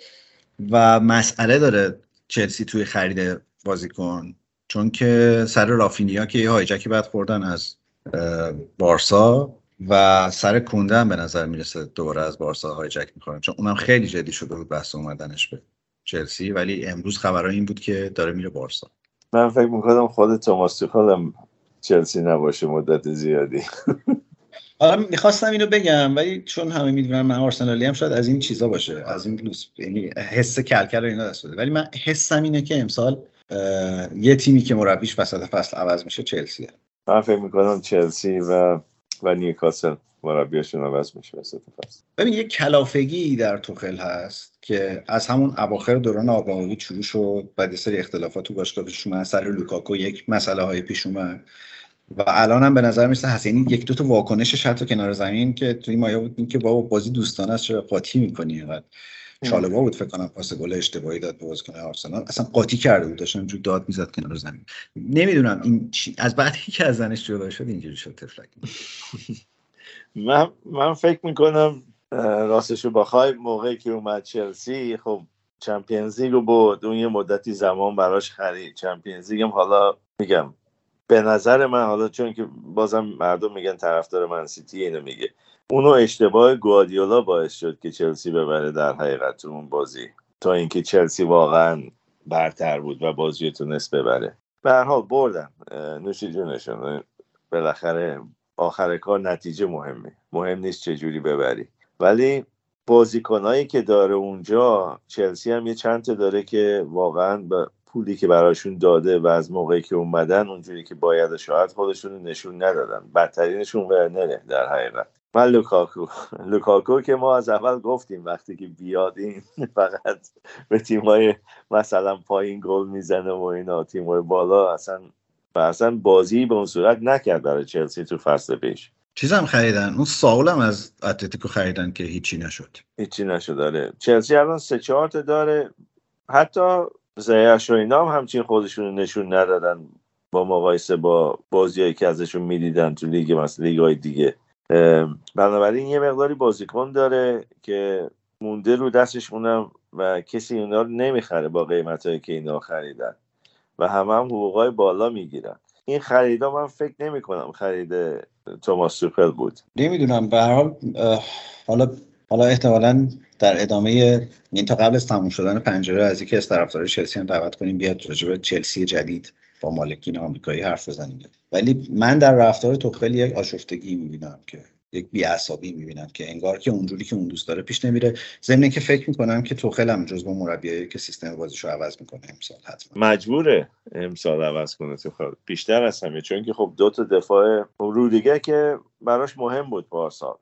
[SPEAKER 2] و مسئله داره چلسی توی خرید بازیکن. چون که سر رافینیا که یه هایجکی بعد خوردن از بارسا و سر کونده هم به نظر می‌رسه دوباره از بارسا هایجک می‌خورن. چون اونم خیلی جدی شده بود بحث اومدنش به چلسی ولی امروز خبرها این بود که داره میره بارسا.
[SPEAKER 1] من فکر می‌کنم خود توماس توخل چلسی نباشه مدت زیادی.
[SPEAKER 2] حالا می‌خواستم اینو بگم ولی چون همه می‌دونن من آرسنالی هم شاید از این چیزا باشه از این لوس یعنی حس کلکل اینا دست بده. ولی من حسم اینه که امسال یه تیمی که مربیش وسط فصل عوض میشه چلسیه.
[SPEAKER 1] من فکر می‌کنم چلسی و و نیوکاسل مربیشون عوض میشه وسط فصل.
[SPEAKER 2] ببین یه کلافگی در توخل هست که از همون اواخر دوران آبراموویچ شروع شد بعد سری اختلافات تو باشگاه پیش اومد سر لوکاکو یک مسئله های پیش اومد و الان هم به نظر میسه هست یعنی یک دو تا واکنشش حتی کنار زمین که توی مایه بود که بابا بازی دوستانه است چرا قاطی می‌کنی اینقدر؟ چالبا بود فکر کنم پاس گل اشتباهی داد به بازیکن آرسنال. اصلا قاطی کرده بود داشت اینجوری داد می‌زد کنار زمین. نمی‌دونم این چی... از بعدی که از زنش جدا شد اینجوری شد تفلک
[SPEAKER 1] من من فکر می‌کنم راستشو بخوای موقعی که اومد چلسی خب چمپیونز لیگ بود اون یه مدتی زمان براش خرید. چمپیونز لیگ حالا میگم به نظر من حالا چون که بازم مردم میگن طرفدار من سیتی اینو میگه. اونو اشتباه گوادیولا باعث شد که چلسی ببره در حقیقت اون بازی. تا اینکه چلسی واقعا برتر بود و بازی تونست ببره. به هر حال بردن. نوشی جونشون بالاخره آخر کار نتیجه مهمه. مهم نیست چه جوری ببری. ولی بازیکنایی که داره اونجا چلسی هم یه چند تا داره که واقعا به پولی که براشون داده و از موقعی که اومدن اونجوری که باید شاید خودشون نشون ندادن. بدترینشون ورنره در حقیقت. من لوکاکو. لوکاکو که ما از اول گفتیم وقتی که بیادیم فقط به تیمای مثلا پایین گل می‌زنه و اینا تیمای بالا اصلا اصلا بازی به اون صورت نکرد برای چلسی تو فصل پیش.
[SPEAKER 2] چیزم خریدن. اون ساول هم از اتلتیکو خریدن که هیچی نشد.
[SPEAKER 1] هیچی نشد داره چلسی الان سه چهار تا داره. حتی زیاش و اینا هم همچین خودشون نشون ندادن. با مقایسه با بازیهایی که ازشون می‌دیدن تو لیگ مثلا لیگ های دیگه. بنابراین یه مقداری بازیکن داره که مونده رو دستش اونم و کسی اونا رو نمی‌خره با قیمت هایی که اینا خریدن. و همه هم حقوقای بالا می‌گیرن. این خریدا من فکر نمی کنم خرید توماس سوپل بود.
[SPEAKER 2] نمی‌دونم. به هر حال حالا حالا احتمالا در ادامه این تا قبل از تموم شدن پنجره از یکی از طرفدارای چلسی هم دعوت کنیم بیاد راجع چلسی جدید. با مالکین آمریکایی حرف بزنیم. ولی من در رفتار توخل یک آشفتگی می‌بینم که یک بیعصابی می‌بینم که انگار که اونجوری که اون دوست داره پیش نمیره. ضمن که فکر می‌کنم که توخل هم جزو مربیایی که سیستم بازیشو عوض می‌کنه امسال حتما.
[SPEAKER 1] مجبوره امسال عوض کنه توخل بیشتر از همه چون که خب دو تا دفاع رودیگه که براش مهم بود پارسال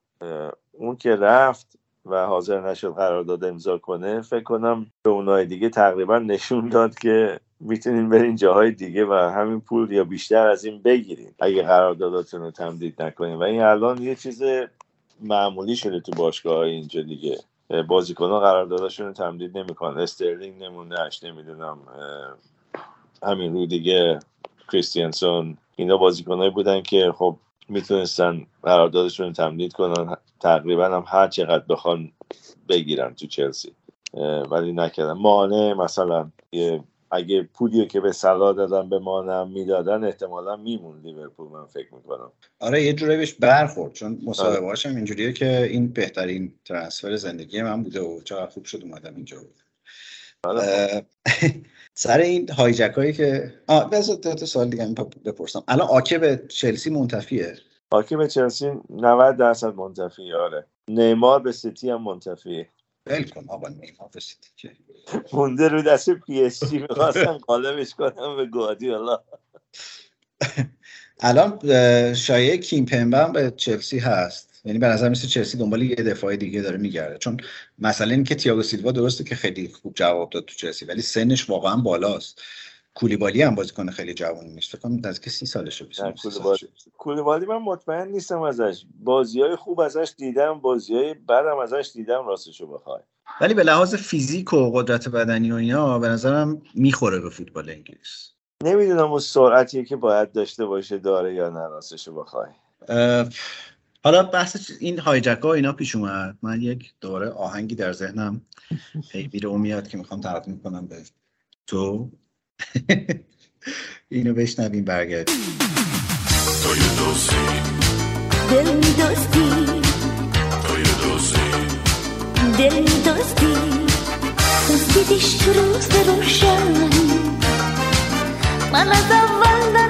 [SPEAKER 1] اون که رفت و حاضر نشد قرارداد امضا کنه فکر کنم به اونای دیگه تقریبا نشون داد که می‌تونین برین جاهای دیگه و همین پول یا بیشتر از این بگیرین اگه قرارداداتون رو تمدید نکنین. و این الان یه چیز معمولی شده تو باشگاه اینجا دیگه. بازیکن ها قرارداداشون رو تمدید نمی‌کنن. استرلینگ نمونهش نمی‌دونم همین رو دیگه کریستیانسون. اینا بازیکنایی بودن که خب می‌تونستن قراردادشون تمدید کنن تقریبا هم هر چقدر بخوان بگیرن تو چلسی ولی نکردن مانع مثلا اگه پولی که به سلا دادن به مانم می‌دادن احتمالا میمون لیورپول من فکر می‌کنم
[SPEAKER 2] آره یه جوری بهش برخورد چون مصاحبه. هم اینجوریه که این بهترین transfer زندگی من بوده و چقدر خوب شد اومدم اینجا بود. [LAUGHS] سر این hijack هایی که آه بذار تا سوال دیگه بپرسم. الان آکه به چلسی منتفیه؟
[SPEAKER 1] آکه به چلسی 90 درصد منتفیه آره. نیمار به سیتی هم منتفیه.
[SPEAKER 2] ول کن آقا نیمار به سیتی که [LAUGHS]
[SPEAKER 1] مونده رو دست پی اس جی [LAUGHS] می‌خواستن قالبش کنن به گواردیولا.
[SPEAKER 2] الان شایعه کیم پمبه به چلسی هست. یعنی به نظر مثل چلسی دنبال یه دفاع دیگه داره میگرده. چون مثلا این که تییاگو سیلوا درسته که خیلی خوب جواب داد تو چلسی ولی سنش واقعا بالاست. کولیبالی هم بازیکن خیلی جوانی نیست. فکر کنم که سی سالشه
[SPEAKER 1] کولیبالی کولیبالی من مطمئن نیستم ازش. بازی های خوب ازش دیدم بازی های بدم ازش دیدم راستشو بخوای.
[SPEAKER 2] ولی به لحاظ فیزیک و قدرت بدنی و اینا به نظرم می‌خوره به فوتبال انگلیس.
[SPEAKER 1] نمی‌دونم اون سرعتی که باید داشته باشه داره یا نه راستشو بخوای.
[SPEAKER 2] حالا بحث این هایجک ها اینا پیش اومد. من یک دوره آهنگی در ذهنم هی میره و میاد که می‌خوام تقدیم کنم به تو. [LAUGHS] اینو بشنویم برگرد توی دوستی دل می دوستی. توی دوستی دل می دوستی دیدیش تو روز روشن. من از اول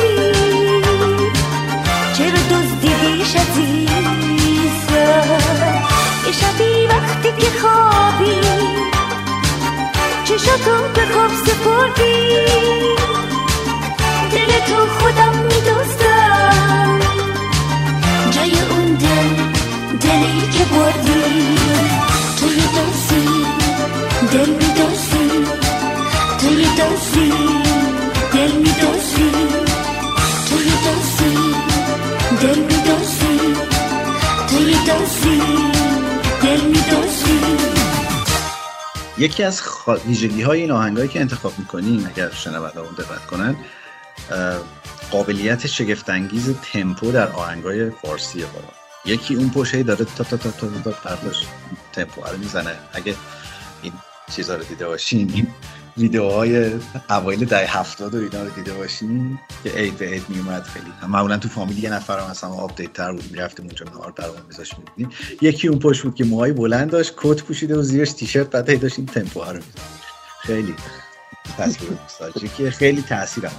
[SPEAKER 2] خوابی چشاتو به خواب سپردی؟ دل تو خودم میدوستم جای اون دل دلی که بردی. یکی از ویژگی های این آهنگایی که انتخاب می‌کنیم اگر شنونده اون دقت کنن قابلیت شگفتانگیز تمپو در آهنگای فارسیه بابا یکی اون پشت هی داره تا تا تا تا تا پرداش تمپو رو می‌زنه اگه این چیزا رو دیده باشین این ویدیوهای اوایل دهه هفتاد و اینا رو دیده باشین که عید به عید میومد خیلی. معمولا تو فامیل یه نفر هم مثلا update تر بود. می‌رفتیم اونجا نهار برامون میذاشت می‌دیدیم یکی اون پشت بود که موهای بلند داشت کت پوشیده و زیرش تیشرت بعد داشت این تمپو رو خیلی تصویر که خیلی تاثیر هم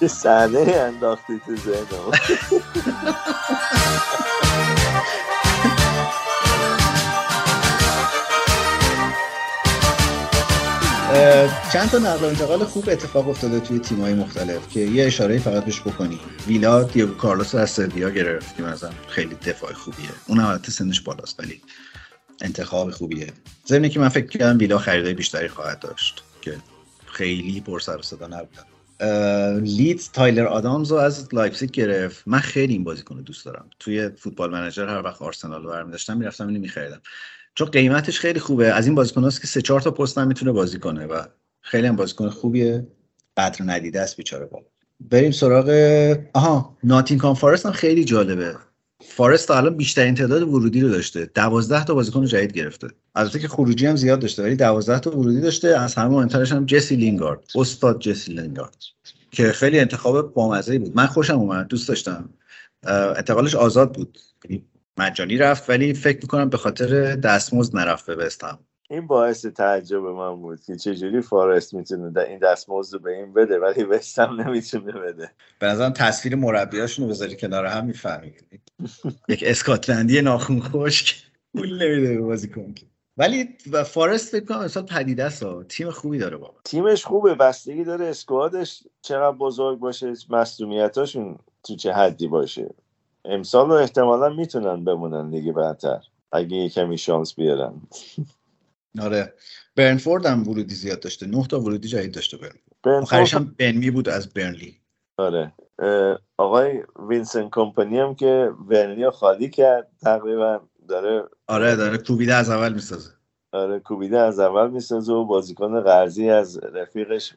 [SPEAKER 2] داره.
[SPEAKER 1] صحنه انداختی تو ذهنم [LAUGHS]
[SPEAKER 2] چند تا نقل و انتقال خوب اتفاق افتاده توی تیم‌های مختلف که یه اشاره فقط بهش بکنی. ویلا دیگو کارلوس از سرویا گرفت که مثلا خیلی دفاع خوبیه. اون البته سنش بالاست ولی انتخاب خوبیه. ضمن که من فکر کردم ویلا خریدای بیشتری خواهد داشت که خیلی پر سر و صدا نبودن لیدز تایلر آدامز رو از لایپزیگ گرفت. من خیلی این بازیکن رو دوست دارم. توی فوتبال منجر هر وقت آرسنال رو برمی داشتم می‌رفتم اینو میخریدم. چون قیمتش خیلی خوبه. از این بازیکن که سه چهار تا پست هم می‌تونه بازی کنه و خیلی هم بازیکن خوبیه. قدر ندیده است بیچاره بابا بریم سراغ آها ناتینگهام فارست هم خیلی جالبه. فارست تا الان بیشترین تعداد ورودی رو داشته. 12 تا بازیکن جدید گرفته. البته که خروجی هم زیاد داشته ولی 12 تا ورودی داشته. از همه مهمترش هم جسی لینگارد استاد جسی لینگارد که خیلی انتخاب بامزه بود. من خوشم اومد دوست داشتم. انتقالش آزاد بود. یعنی مجانی رفت ولی فکر می‌کنم به خاطر دستمزد نرفت به بستم
[SPEAKER 1] این باعث تعجب من بود که چجوری فارست می‌تونه این دستمزد رو به این بده ولی وستم نمی‌تونه بده.
[SPEAKER 2] به نظرم تصویر مربیاشون رو بذاری کنار هم می‌فهمی یک اسکاتلندی ناخون خشک پول نمیده به بازیکن ولی فارست فکر کنم امسال پدیده است تیم خوبی داره بابا.
[SPEAKER 1] تیمش خوبه بستگی داره اسکوادش چقدر بزرگ باشه مسئولیتاشون تو چه حدی باشه. امسال رو احتمالا می‌تونن بمونن دیگه برتر اگه یه کمی شانس بیارن.
[SPEAKER 2] آره. برنفورد هم ورودی زیاد داشته. نه تا ورودی جدید داشته برنفورد. آخرش هم بنمی بود از برنلی.
[SPEAKER 1] آره. آقای وینسن کمپانی هم که برنلی خالی کرد تقریبا داره
[SPEAKER 2] آره داره کوبیده از اول می‌سازه.
[SPEAKER 1] آره کوبیده از اول می‌سازه و بازیکن قرضی از رفیقش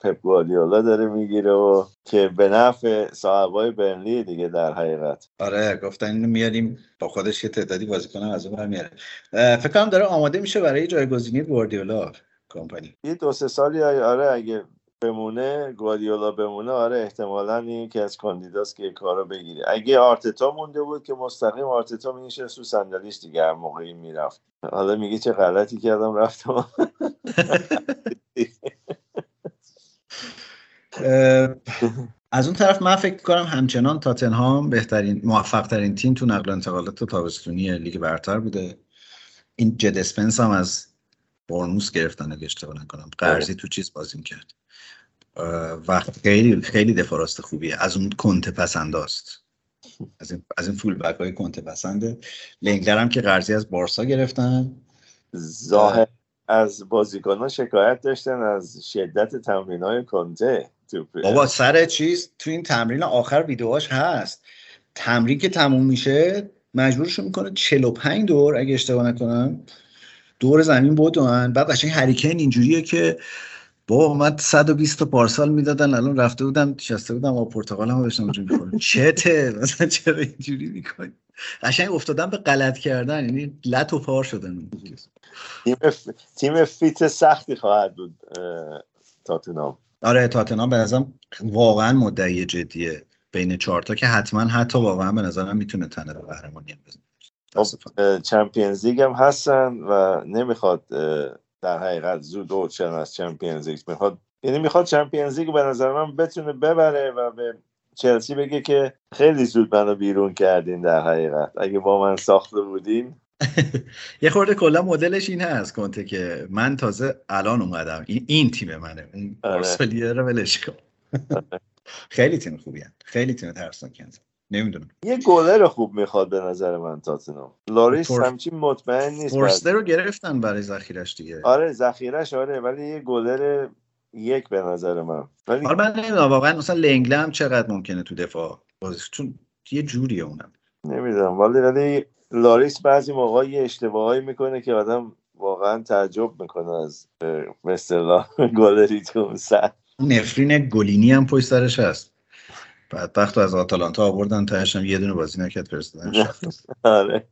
[SPEAKER 1] پپ گواردیولا داره می‌گیره و که به نفع صاحبای برنلی دیگه در حقیقت.
[SPEAKER 2] آره گفتن اینو میاریم با خودش یه تعدادی بازیکن از اون میاره. فکر کنم داره آماده میشه برای جایگزینی گواردیولا کمپانی.
[SPEAKER 1] یه دو سه سالی آره اگه بمونه گواردیولا بمونه آره احتمالا که از کاندیداست که کارو بگیره. اگه آرتتا مونده بود که مستقیم آرتتا مینشه سو صندلیش دیگه هر موقعی می‌رفت. حالا میگه چه غلطی کردم رفتم.
[SPEAKER 2] از اون طرف من فکر کنم همچنان تاتنهام بهترین موفق ترین تیم تو نقل انتقالات تابستونی لیگ برتر بوده. این جد اسپنس هم از برنوس گرفتن اگه اشتباه نکنم. قرضی تو چیز بازی کرد و خیلی خیلی دفاع راست خوبیه. از اون کنته پسنداست. از این از این full back های کنته پسنده. لنگلر هم که قرضی از بارسا گرفتن.
[SPEAKER 1] ظاهر از بازیکنان شکایت داشتن از شدت تمرین های کنته
[SPEAKER 2] بابا سر چیز تو این تمرین آخر ویدیوهاش هست. تمرین که تموم میشه مجبورشون می‌کنه 45 دور اگه اشتباه نکنم. دور زمین بدون بعد قشنگ هریکن اینجوریه که با من 120 تا پارسال می‌دادن الان رفته بودم نشسته بودم با پرتقال هم داشتم اونجوری می‌خورم. چته؟ مثلا چرا اینجوری می‌کنی؟ قشنگ افتادم به غلط کردن یعنی لط و پار شدن.
[SPEAKER 1] تیم تیم فیت سختی خواهد بود تاتنام
[SPEAKER 2] آره تاتنام به نظرم واقعا مدعی جدیه. بین چهارتا که حتما حتی واقعا به نظرم می‌تونه تنه قهرمانی
[SPEAKER 1] بزنه. چمپیونز لیگ هم هستن و نمی‌خواد در حقیقت زود اوت از چمپیونز لیگ می‌خواد. یعنی می‌خواد چمپیونز لیگ به نظر من بتونه ببره و به چلسی بگه که خیلی زود منو بیرون کردین در حقیقت. اگه با من ساخته بودین. [LAUGHS]
[SPEAKER 2] یه خورده کلا مدلش این هست کنته که من تازه الان اومدم. این, این تیم منه. اون آره. رو ولش کن. آره. [LAUGHS] خیلی تیم خوبی هست. خیلی تیم ترسناک نمی‌دونم.
[SPEAKER 1] یه گلر خوب می‌خواد به نظر من تاتنهام. لاریس فور... همچین مطمئن نیست
[SPEAKER 2] فورستر رو گرفتن برای ذخیرش دیگه.
[SPEAKER 1] آره ذخیرش آره ولی یه گلر یک به نظر من.
[SPEAKER 2] ولی آره من نمی‌دونم واقعا مثلا لنگله هم چقدر ممکنه تو دفاع بازی چون یه جوریه اونم.
[SPEAKER 1] نمی‌دونم ولی ولی لاریس بعضی موقع یه اشتباهایی می‌کنه که آدم واقعا تعجب می‌کنه از مثلا گلری تو سر.
[SPEAKER 2] نفرین گلینی هم پشت سرش هست. بدبخت از آتالانتا آوردن تاش هم یه دونه بازی نکرد فرستادن [LAUGHS]
[SPEAKER 1] آره.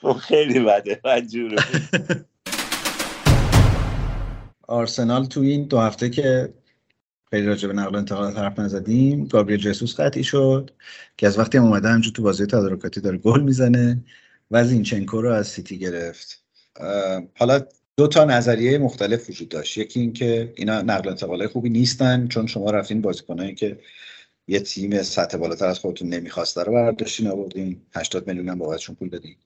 [SPEAKER 1] اون [LAUGHS] خیلی بده بدجوره
[SPEAKER 2] آرسنال تو این دو هفته که خیلی راجع به نقل انتقالات حرف نزدیم گابریل جسوس قطعی شد که از وقتی هم اومده همجور تو بازی تدارکاتی داره گل می‌زنه و زینچنکو رو از سیتی گرفت. حالا دو تا نظریه مختلف وجود داشت. یکی اینکه اینا نقل انتقالات خوبی نیستن چون شما رفتین بازیکنایی که یه تیم سطح بالاتر از خودتون نمی‌خواسته رو برداشتین آوردین 80 میلیون هم بابتشون پول دادین.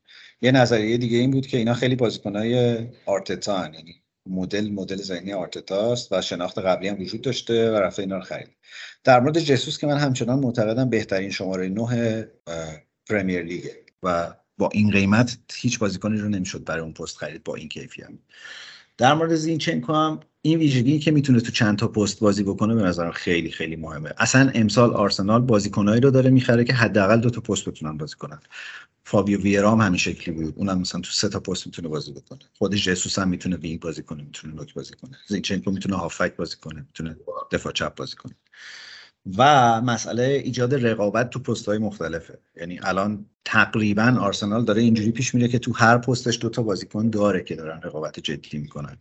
[SPEAKER 2] یه نظریه دیگه این بود که اینا خیلی بازیکنای آرتتا یعنی مدل مدل ذهنی آرتتاست و شناخت قبلی هم وجود داشته و رفته اینا رو خرید. در مورد جسوس که من همچنان معتقدم بهترین شماره 9 پرمیر لیگه و با این قیمت هیچ بازیکنی رو نمی‌شد برای اون پست خرید با این کیفیت. در مورد زینچنکو هم این ویژگی که می‌تونه تو چند تا پست بازی بکنه به نظرم خیلی خیلی مهمه. اصلا امسال آرسنال بازیکنایی رو داره می‌خره که حداقل دو تا پست بتونن بازی کنن. فابیو ویرا هم همین شکلی بود. اونم مثلا تو سه تا پست می‌تونه بازی بکنه. خود جسوس هم می‌تونه wing بازی کنه می‌تونه نوک بازی کنه. زینچنکو می‌تونه هافبک بازی کنه می‌تونه دفاع چپ بازی کنه. و مسئله ایجاد رقابت تو پست های مختلفه. یعنی الان تقریبا آرسنال داره اینجوری پیش میره که تو هر پستش دوتا بازیکن داره که دارن رقابت جدی می‌کنن.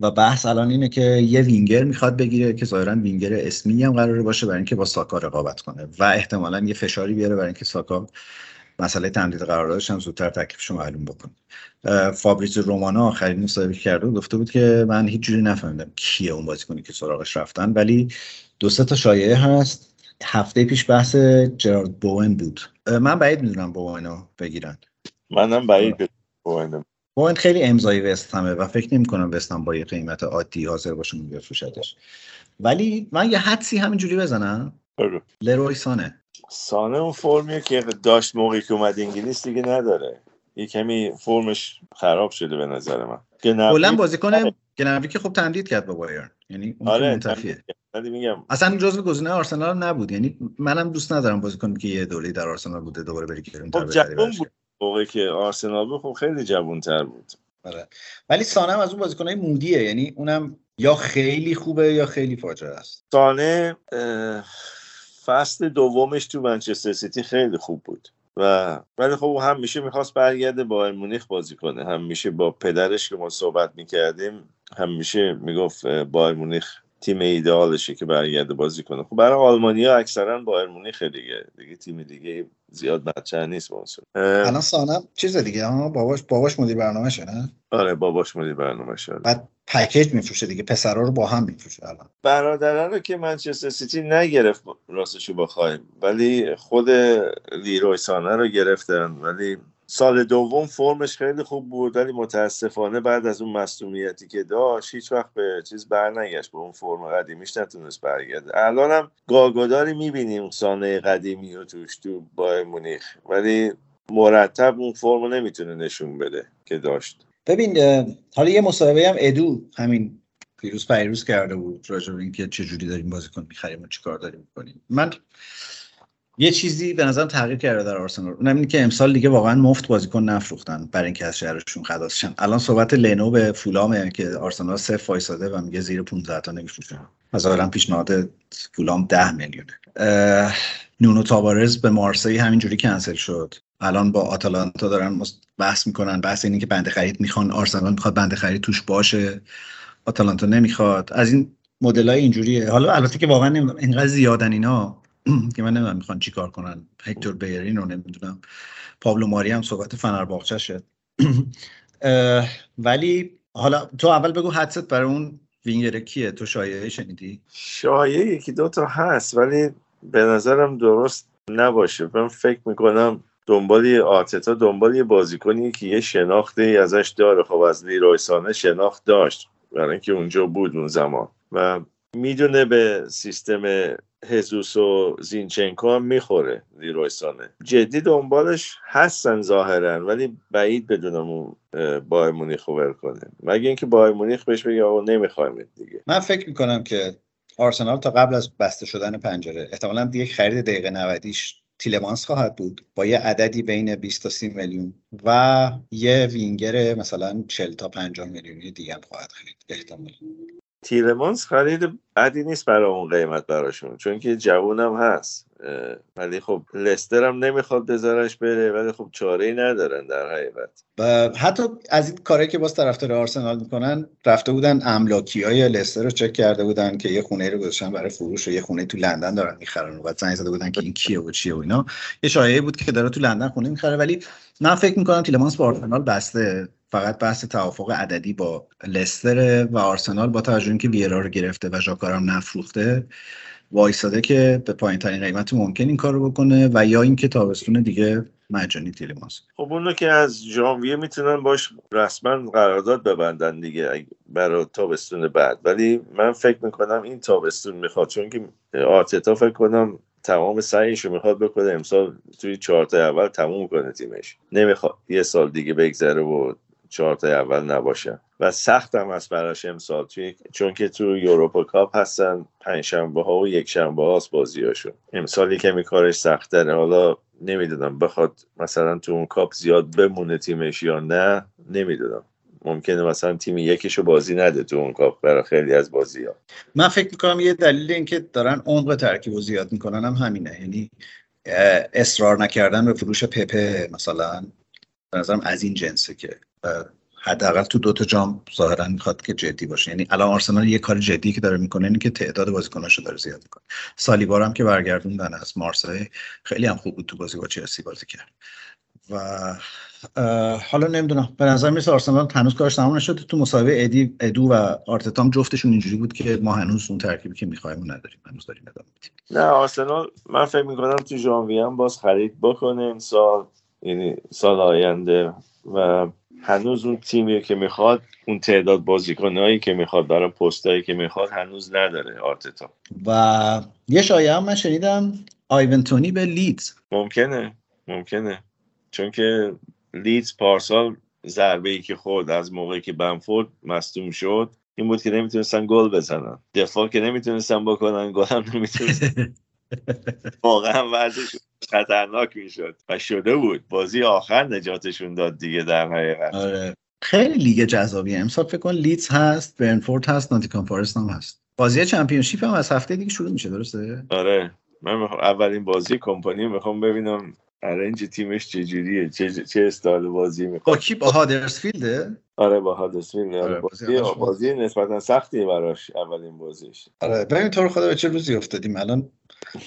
[SPEAKER 2] و بحث الان اینه که یه وینگر می‌خواد بگیره که ظاهرا وینگر اسمی هم قراره باشه برای اینکه با ساکا رقابت کنه و احتمالا یه فشاری بیاره برای اینکه ساکا مسئله تمدید قراردادش هم زودتر تکلیفش معلوم بکنه. فابریز رومانا آخرین مصاحبه کرده گفته بود که من هیچ جوری نفهمیدم کیه اون بازیکنی که سراغش رفتن ولی دو سه تا شایعه هست. هفته پیش بحث جرارد بوئن بود. من بعید می‌دونم بوئنو بگیرن.
[SPEAKER 1] منم بعید بوئن
[SPEAKER 2] بوئن خیلی امضای وستهمه و فکر نمی کنم با یه قیمت عادی حاضر باشه بفروشدش. ولی من یه حدسی همینجوری بزنم. لروی سانه.
[SPEAKER 1] سانه اون فرمیه که داشت موقعی که اومد انگلیس دیگه نداره. یه کمی فرمش خراب شده به نظر من.
[SPEAKER 2] کلا بازیکن گنبری که خب تمدید کرد با بایرن. یعنی اون آره منتفیه. میگم. اصلا جزو گزینه آرسنال نبود. یعنی منم دوست ندارم بازیکن که یه دوره در آرسنال بوده دوباره بری
[SPEAKER 1] گرون خب جوون بود موقعی که آرسنال بود خب خیلی جوون تر بود.
[SPEAKER 2] آره. ولی سانه از اون بازیکنای مودیه. یعنی اونم یا خیلی خوبه یا خیلی فاجعه است.
[SPEAKER 1] سانه فصل دومش تو منچستر سیتی خیلی خوب بود. و ولی خب همیشه می‌خواست برگرده با مونیخ بازی کنه. همیشه با پدرش که ما صحبت می‌کردیم همیشه می‌گفت با مونیخ تیم ایدئالشه که برگرده بازی کنه. خب برای آلمانیا اکثرا بایر مونیخ دیگه. دیگه تیم دیگه زیاد بچه نیست
[SPEAKER 2] بونسون الان سانم چیز دیگه ها باباش باباش مدیر برنامهشه نه؟
[SPEAKER 1] آره باباش مدیر برنامهشه.
[SPEAKER 2] بعد پکیج میفروشه دیگه پسرا رو با هم میفروشه الان.
[SPEAKER 1] برادران رو که منچستر سیتی نگرفت راستشو بخوایم ولی خود لیروی سانه رو گرفتن ولی سال دوم فرمش خیلی خوب بود ولی متاسفانه بعد از اون مصومیتی که داشت هیچ وقت به چیز برنگشت به اون فرم قدیمیش نتونست برگرده. الان هم گاگوداری می‌بینیم سانه قدیمی و توش تو با مونیخ ولی مرتب اون فرم نمی‌تونه نشون بده که داشت.
[SPEAKER 2] ببین حالا یه مصاحبه هم ادو همین پیروز پیروز کرده بود راجع به اینکه چه جوری داریم بازیکن می‌خریم و چیکار داریم می‌کنیم. من یه چیزی به نظرم تغییر کرده در آرسنال. اونم اینه که امسال دیگه واقعا مفت بازیکن نفروختن برای اینکه از شهرشون خلاص شن الان صحبت لنو به فولامه که آرسنال صفر وایساده و میگه زیر 15 تا نمیفروشه. مثلا پیشنهاد فولام 10 میلیونه. نونو تابارز به مارسی همینجوری کنسل شد. الان با آتالانتا دارن بحث می‌کنن. بحث اینه که بنده خرید می‌خوان. آرسنال می‌خواد بنده خرید توش باشه. آتالانتا نمی‌خواد. از این مدل های اینجوریه. حالا البته که واقعا اینقدر زیادن اینا. [CLEARS THROAT] که من نمی‌دونم می‌خوان چیکار کنن. هکتور بیرین رو نمی‌دونم. پابلو ماری هم صحبت فنرباغچه شد [CLEARS THROAT] ولی حالا تو اول بگو حدست برای اون وینگر کیه؟ تو شایعه شنیدی؟
[SPEAKER 1] شایعه یکی دو تا هست ولی به نظرم درست نباشه. من فکر می‌کنم دنبال یه آتتا دنبال یه بازیکنی که یه شناختی ازش داره. خب از لیرویسانه شناخت داشت. برای اینکه اونجا بود اون زمان. و می‌دونه به سیستم هزوس و زینچنکو هم می‌خوره لیرویسانه جدی دنبالش هستن ظاهرا ولی بعید بدونم بایر مونیخ ور کنه. مگه اینکه بایر مونیخ بهش بگه آقا نمی‌خوایم دیگه.
[SPEAKER 2] من فکر می‌کنم که آرسنال تا قبل از بسته شدن پنجره احتمالا دیگه خرید دقیقه 90 تیلمانس خواهد بود با یه عددی بین 20 تا 30 میلیون و یه وینگر مثلا 40 تا 50 میلیونی دیگه هم خواهد خرید احتمالا.
[SPEAKER 1] تیلمانس خرید بدی نیست برای اون قیمت براشون چون که جوونم هست. ولی خب لستر هم نمی‌خواد بذارش بره ولی خب چاره ای ندارن در حقیقت.
[SPEAKER 2] و حتی از این کاری که باز طرفدار آرسنال می‌کنن رفته بودن املاکی های لستر رو چک کرده بودن که یه خونه رو گذاشتن برای فروش و یه خونه تو لندن دارن می‌خرن. و زنگ زده بودن که این کیه و چیه و اینا. یه شایعه بود که داره تو لندن خونه می‌خره. ولی من فکر می‌کنم تیلمانس با آرسنال بسته. فقط بحث توافق عددی با لستر و آرسنال با توجه اینکه ویرا رو گرفته و ژاکارم نفروخته وایساده که به پایین ترین قیمت ممکن این کار رو بکنه و یا اینکه تابستون دیگه مجانی تیلماس
[SPEAKER 1] خب اونو که از ژانویه می‌تونن باش رسما قرارداد ببندن دیگه برای تابستون بعد. ولی من فکر می‌کنم این تابستون می‌خواد چون که آرتتا فکر کنم تمام سعیش رو می‌خواد بکنه. امسال توی چهارتا اول تموم کنه تیمش. نمی‌خواد یه سال دیگه بگذره و چهارتا اول نباشه. و سخت هم هست براش امسال. توی چون که تو یوروپا کاپ هستن پنجشنبه ها و یک شنبه هاست بازیاشون. امسال کمی کارش سخت داره حالا نمی‌دونم بخواد مثلا تو اون کاپ زیاد بمونه تیمش یا نه نمی‌دونم. ممکنه مثلا تیم یکیشو بازی نده تو اون کاپ برای خیلی از بازی ها
[SPEAKER 2] من فکر می‌کنم یه دلیل اینکه دارن عمق ترکیب و زیاد می‌کنن هم همینه. یعنی اصرار نکردن به فروش پپه مثلا به نظرم از این جنسه که حداقل تو دو تا جام ظاهرا می‌خواد که جدی باشه. یعنی الان آرسنال یه کار جدی که داره می‌کنه اینه که تعداد بازیکناشو داره زیاد می‌کنه. سالیبار هم که برگردوندن از مارسی خیلی هم خوب بود تو بازی با چلسی بازی کرد. و حالا نمی‌دونم. به نظر میسه آرسنال هنوز کارش تمام نشده. تو مصاحبه ادی ادو و آرتتام جفتشون اینجوری بود که ما هنوز اون ترکیبی که می‌خوایم نداریم. هنوز داریم ادامه
[SPEAKER 1] نه آرسنال من فکر می‌کنم تو ژانویه هم باز خرید بکنه این سال یعنی سال آینده و هنوز اون تیمی که می‌خواد اون تعداد بازیکنهایی که می‌خواد برای پستایی که می‌خواد هنوز نداره آرتتا.
[SPEAKER 2] و یه شایعه هم من شنیدم آیونتونی به لیدز.
[SPEAKER 1] ممکنه ممکنه. چون که لیدز پارسال ضربه ای که خورد از موقعی که بنفورد مصدوم شد این بود که نمی‌تونستن گل بزنن. دفاع که نمی‌تونستن بکنن گل هم نمی‌تونستن [LAUGHS] واقعا وضعش خطرناک می‌شد و شده بود. بازی آخر نجاتشون داد دیگه در حقیقت.
[SPEAKER 2] آره. خیلی لیگ جذابیه امسال فکر کن لیدز هست برنتفورد هست ناتینگهام فارست هم هست. بازی چمپیونشیپ هم از هفته دیگه شروع میشه درسته؟
[SPEAKER 1] آره. من اولین بازی کمپانی می‌خوام ببینم. ارنج تیمش چجوریه؟ چه چه استایل بازی می‌خواد
[SPEAKER 2] با کی؟ با هادرسفیلده؟
[SPEAKER 1] آره با هادرسفیلد آره بازی, بازی نسبتا سختی براش اولین بازیش.
[SPEAKER 2] آره ببین تو رو خدا به چه روزی افتادیم؟ الان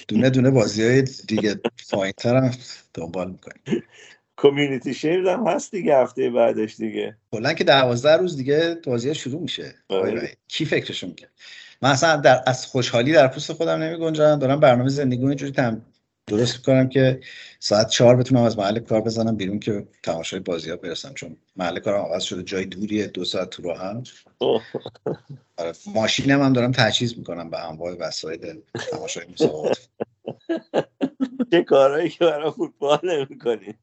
[SPEAKER 2] دونه دونه بازی های دیگه پایین‌تر هم دنبال می‌کنیم.
[SPEAKER 1] کمیونیتی شیلد هم هست دیگه هفته بعدش دیگه.
[SPEAKER 2] کلا که 12 روز دیگه بازی شروع میشه. آره. کی فکرشون کرد من اصلا در از خوشحالی در پوست خودم نمی گنجم دارم برنامه زندگی اینجوری تم درست می‌کنم که ساعت چهار بتونم از محل کار بزنم بیرون که تماشای بازی ها برسم چون محل کارم عوض شده جای دوریه دو ساعت تو راه هم آره ماشینم هم دارم تجهیز می‌کنم به انواع وسایل تماشای مسابقات. [LAUGHS]
[SPEAKER 1] چه کارهایی که برای فوتبال نمی‌کنی.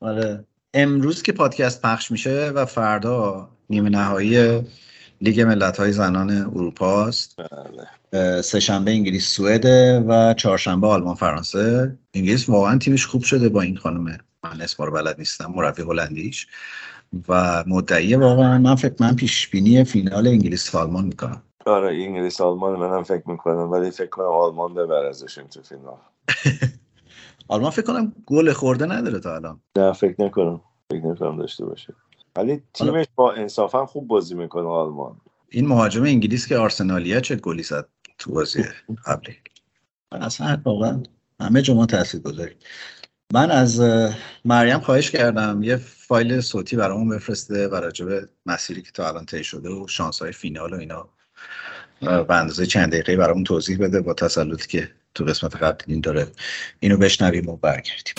[SPEAKER 2] آره. امروز که پادکست پخش میشه و فردا نیمه نهایی لیگ ملت های زنان اروپا است. بله. سهشنبه انگلیس سوئد و چهارشنبه آلمان فرانسه. انگلیس واقعا تیمش خوب شده با این خانم من اسمار بلد نیستم مربی هلندیش. و مدعی واقعا من فکر من پیش بینی فینال انگلیس آلمان می‌کنم.
[SPEAKER 1] آره انگلیس آلمان منم فکر می‌کنم ولی فکر کنم آلمان ببر ازشون تو فینال. [LAUGHS]
[SPEAKER 2] آلمان فکر کنم گل خورده نداره تا الان.
[SPEAKER 1] نه فکر نکنم. فکر نکنم داشته باشه. ولی تیمش با انصافا خوب بازی می‌کنه آلمان.
[SPEAKER 2] این مهاجم انگلیس که آرسنالیه چه گلی زد؟ تو بازی قبلی. اصلا واقعا همه جمعه تاثیر گذاری من از مریم خواهش کردم یه فایل صوتی برامون بفرسته و راجب مسیری که تا الان طی شده و شانس های فینال و اینا. به اندازه چند دقیقه برامون توضیح بده با تسلطی که تو قسمت قبل این داره اینو بشنویم و برگردیم.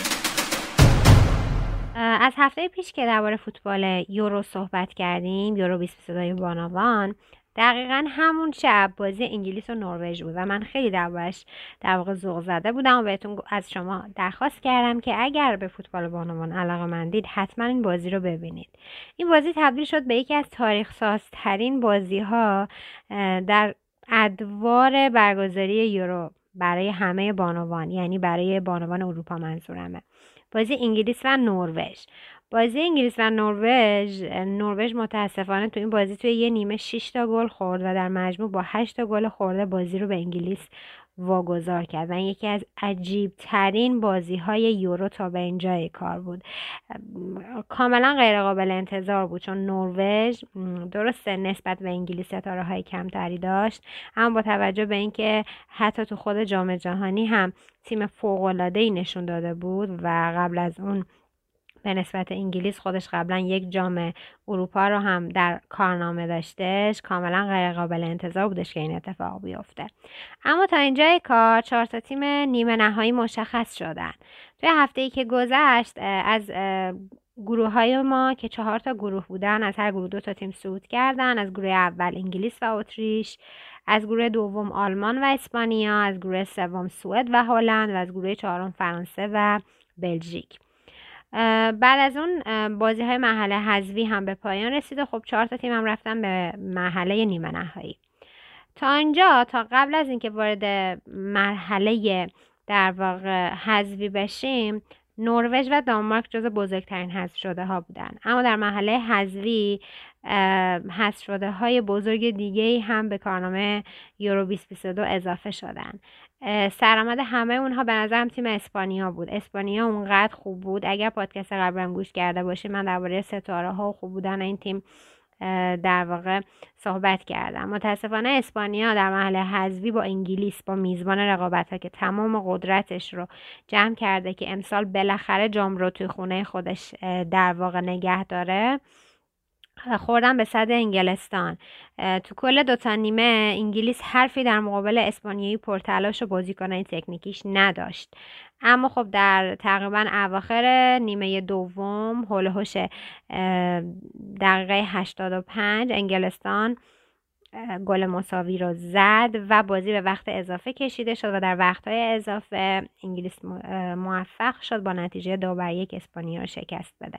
[SPEAKER 5] از هفته پیش که درباره فوتبال یورو صحبت کردیم یورو 2022 بانوان دقیقا همون شب بازی انگلیس و نروژ بود و من خیلی دربارش در واقع ذوق زده بودم و بهتون از شما درخواست کردم که اگر به فوتبال بانوان علاقه مندید حتما این بازی رو ببینید. این بازی تبدیل شد به یکی از تاریخ سازترین بازی ها در ادوار برگزاری یورو برای همه بانوان یعنی برای بانوان اروپا منظورمه. بازی انگلیس و نروژ. بازی انگلیس و نروژ نروژ متاسفانه تو این بازی توی یه نیمه 6 تا گل خورد و در مجموع با 8 تا گل خورده بازی رو به انگلیس واگذار کرد و یکی از عجیب ترین بازی های یورو تا به اینجای کار بود. کاملا غیر قابل انتظار بود چون نروژ درسته نسبت به انگلیس ستاره های کمتری داشت اما با توجه به اینکه حتی تو خود جام جهانی هم تیم فوق العاده ای نشون داده بود و قبل از اون به نسبت انگلیس خودش قبلا یک جام اروپا رو هم در کارنامه داشتش کاملا غیر قابل انتظار بودش که این اتفاق بیفته. اما تا اینجای کار چهار تا تیم نیمه نهایی مشخص شدن. توی هفته ای که گذشت از گروه های ما که چهار تا گروه بودن از هر گروه دو تا تیم صعود کردن. از گروه اول انگلیس و اتریش از گروه دوم آلمان و اسپانیا از گروه سوم سوئد و هلند و از گروه چهارم فرانسه و بلژیک. بعد از اون بازی های محله حذوی هم به پایان رسید و خب چهار تا تیم هم رفتن به مرحله نیمه نهایی. تا اینجا تا قبل از اینکه وارد مرحله در واقع حذوی بشیم نروژ و دانمارک جز بزرگترین حذف شده ها بودن. اما در مرحله حذوی حذف شده های بزرگ دیگه هم به کارنامه یورو 2022 اضافه شدن. سرآمد همه اونها به نظرم تیم اسپانیا بود. اسپانیا اونقدر خوب بود. اگر پادکست قبلا گوش کرده باشید من درباره ستاره ها و خوب بودن این تیم در واقع صحبت کردم. متاسفانه اسپانیا در محل حذوی با انگلیس با میزبان رقابت ها که تمام قدرتش رو جمع کرده که امسال بالاخره جام رو توی خونه خودش در واقع نگه داره خوردن به صد انگلستان. تو کل دوتا نیمه انگلیس حرفی در مقابل اسپانیایی پرتلاش و بازیکنهای تکنیکیش نداشت. اما خب در تقریبا اواخر نیمه دوم هول هوش دقیقه 85 انگلستان گل مساوی رو زد و بازی به وقت اضافه کشیده شد و در وقتهای اضافه انگلیس موفق شد با نتیجه دو بر یک اسپانیا رو شکست بده.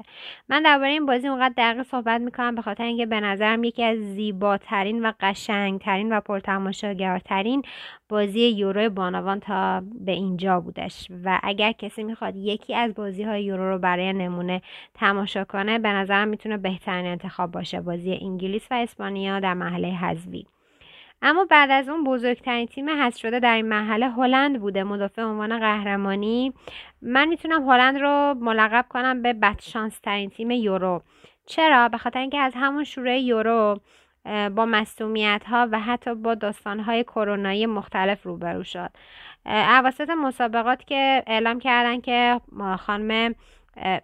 [SPEAKER 5] من درباره این بازی اونقدر دقیق صحبت می‌کنم به خاطر اینکه به نظرم یکی از زیباترین و قشنگترین و پرتماشاگرترین بازی یورو بانوان تا به اینجا بودش و اگر کسی می‌خواد یکی از بازی های یورو رو برای نمونه تماشا کنه به نظرم می‌تونه بهترین انتخاب باشه بازی انگلیس و اسپانیا در محله حذفی. اما بعد از اون بزرگترین تیم حذف شده در این محله هلند بوده مدافع عنوان قهرمانی. من می‌تونم هلند رو ملقب کنم به بدشانس ترین تیم یورو. چرا؟ به خاطر اینکه از همون شوره یورو با مصومیت ها و حتی با داستان های کرونایی مختلف روبرو شد. اواسط مسابقات که اعلام کردن که خانم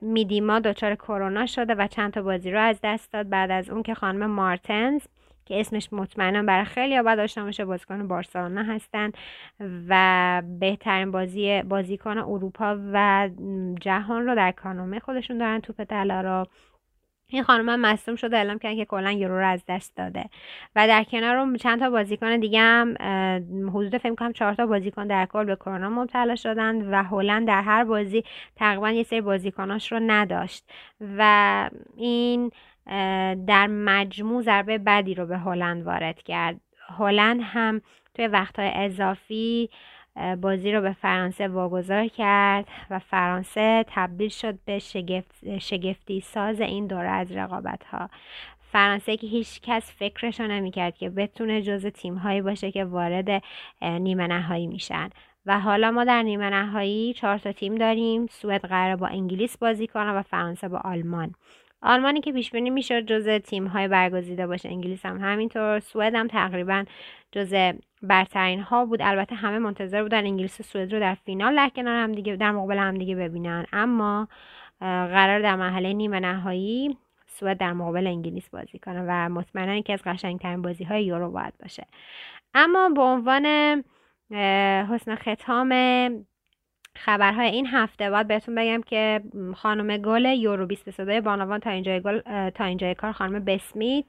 [SPEAKER 5] میدیما دچار کرونا شده و چند تا بازی رو از دست داد. بعد از اون که خانم مارتنز که اسمش مطمئنا برای خیلی باید داشته باشه بازیکن بارسلونا هستن و بهترین بازی بازیکن اروپا و جهان رو در کانومه خودشون دارن توپ طلا رو این خانم هم مصدوم شده اعلام کردن که کلا یورو رو از دست داده. و در کنار چند تا بازیکن دیگه هم حدود فکر کنم چهار تا بازیکن در کل به کرونا مبتلا شدن و هلند در هر بازی تقریبا یه سری بازیکناش رو نداشت. و این در مجموع ضربه بدی رو به هلند وارد کرد. هلند هم توی وقتهای اضافی بازی رو به فرانسه واگذار کرد و فرانسه تبدیل شد به شگفت، شگفتی ساز این دوره از رقابت ها فرانسه که هیچ کس فکرش نمی کرد که بتونه جز تیم هایی باشه که وارد نیمه نهایی میشن. و حالا ما در نیمه نهایی چهار تا تیم داریم سوئد قرار با انگلیس بازی کنه و فرانسه با آلمان. آلمانی که پیش بینی می‌شد جزء تیم های برگزیده باشه. انگلیس هم همینطور سوئد هم تقریبا جزء برترین ها بود. البته همه منتظر بودن انگلیس و سوئد رو در فینال در کنار هم دیگه در مقابل هم دیگه ببینن. اما قرار در مرحله نیمه نهایی سوئد در مقابل انگلیس بازی کنه و مطمئنا یکی از قشنگترین بازی های یورو باید باشه. اما به عنوان حسن ختام خبرهای این هفته باید بهتون بگم که خانم گل یورو 22 بانوان تا اینجای گل تا اینجای کار خانم بسمیت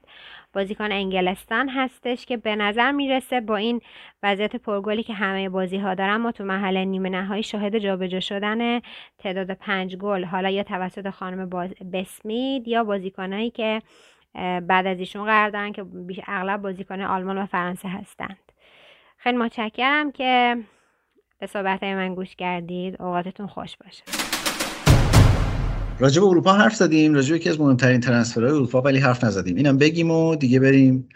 [SPEAKER 5] بازیکن انگلستان هستش که به نظر می‌رسه با این وضعیت پرگلی که همه بازی ها دارن ما تو محل نیمه نهایی شاهد جابجا شدن تعداد پنج گل حالا یا توسط خانم. بسمید یا بازیکنایی که بعد از ایشون قرار دارن که اغلب بازیکن آلمان و فرانسه هستند خیلی متشکرم که به صحبت من گوش کردید. اوقاتتون خوش باشه.
[SPEAKER 2] راجب اروپا حرف زدیم. راجب یکی از مهمترین ترنسفرهای اروپا ولی حرف نزدیم. اینم بگیم و دیگه بریم.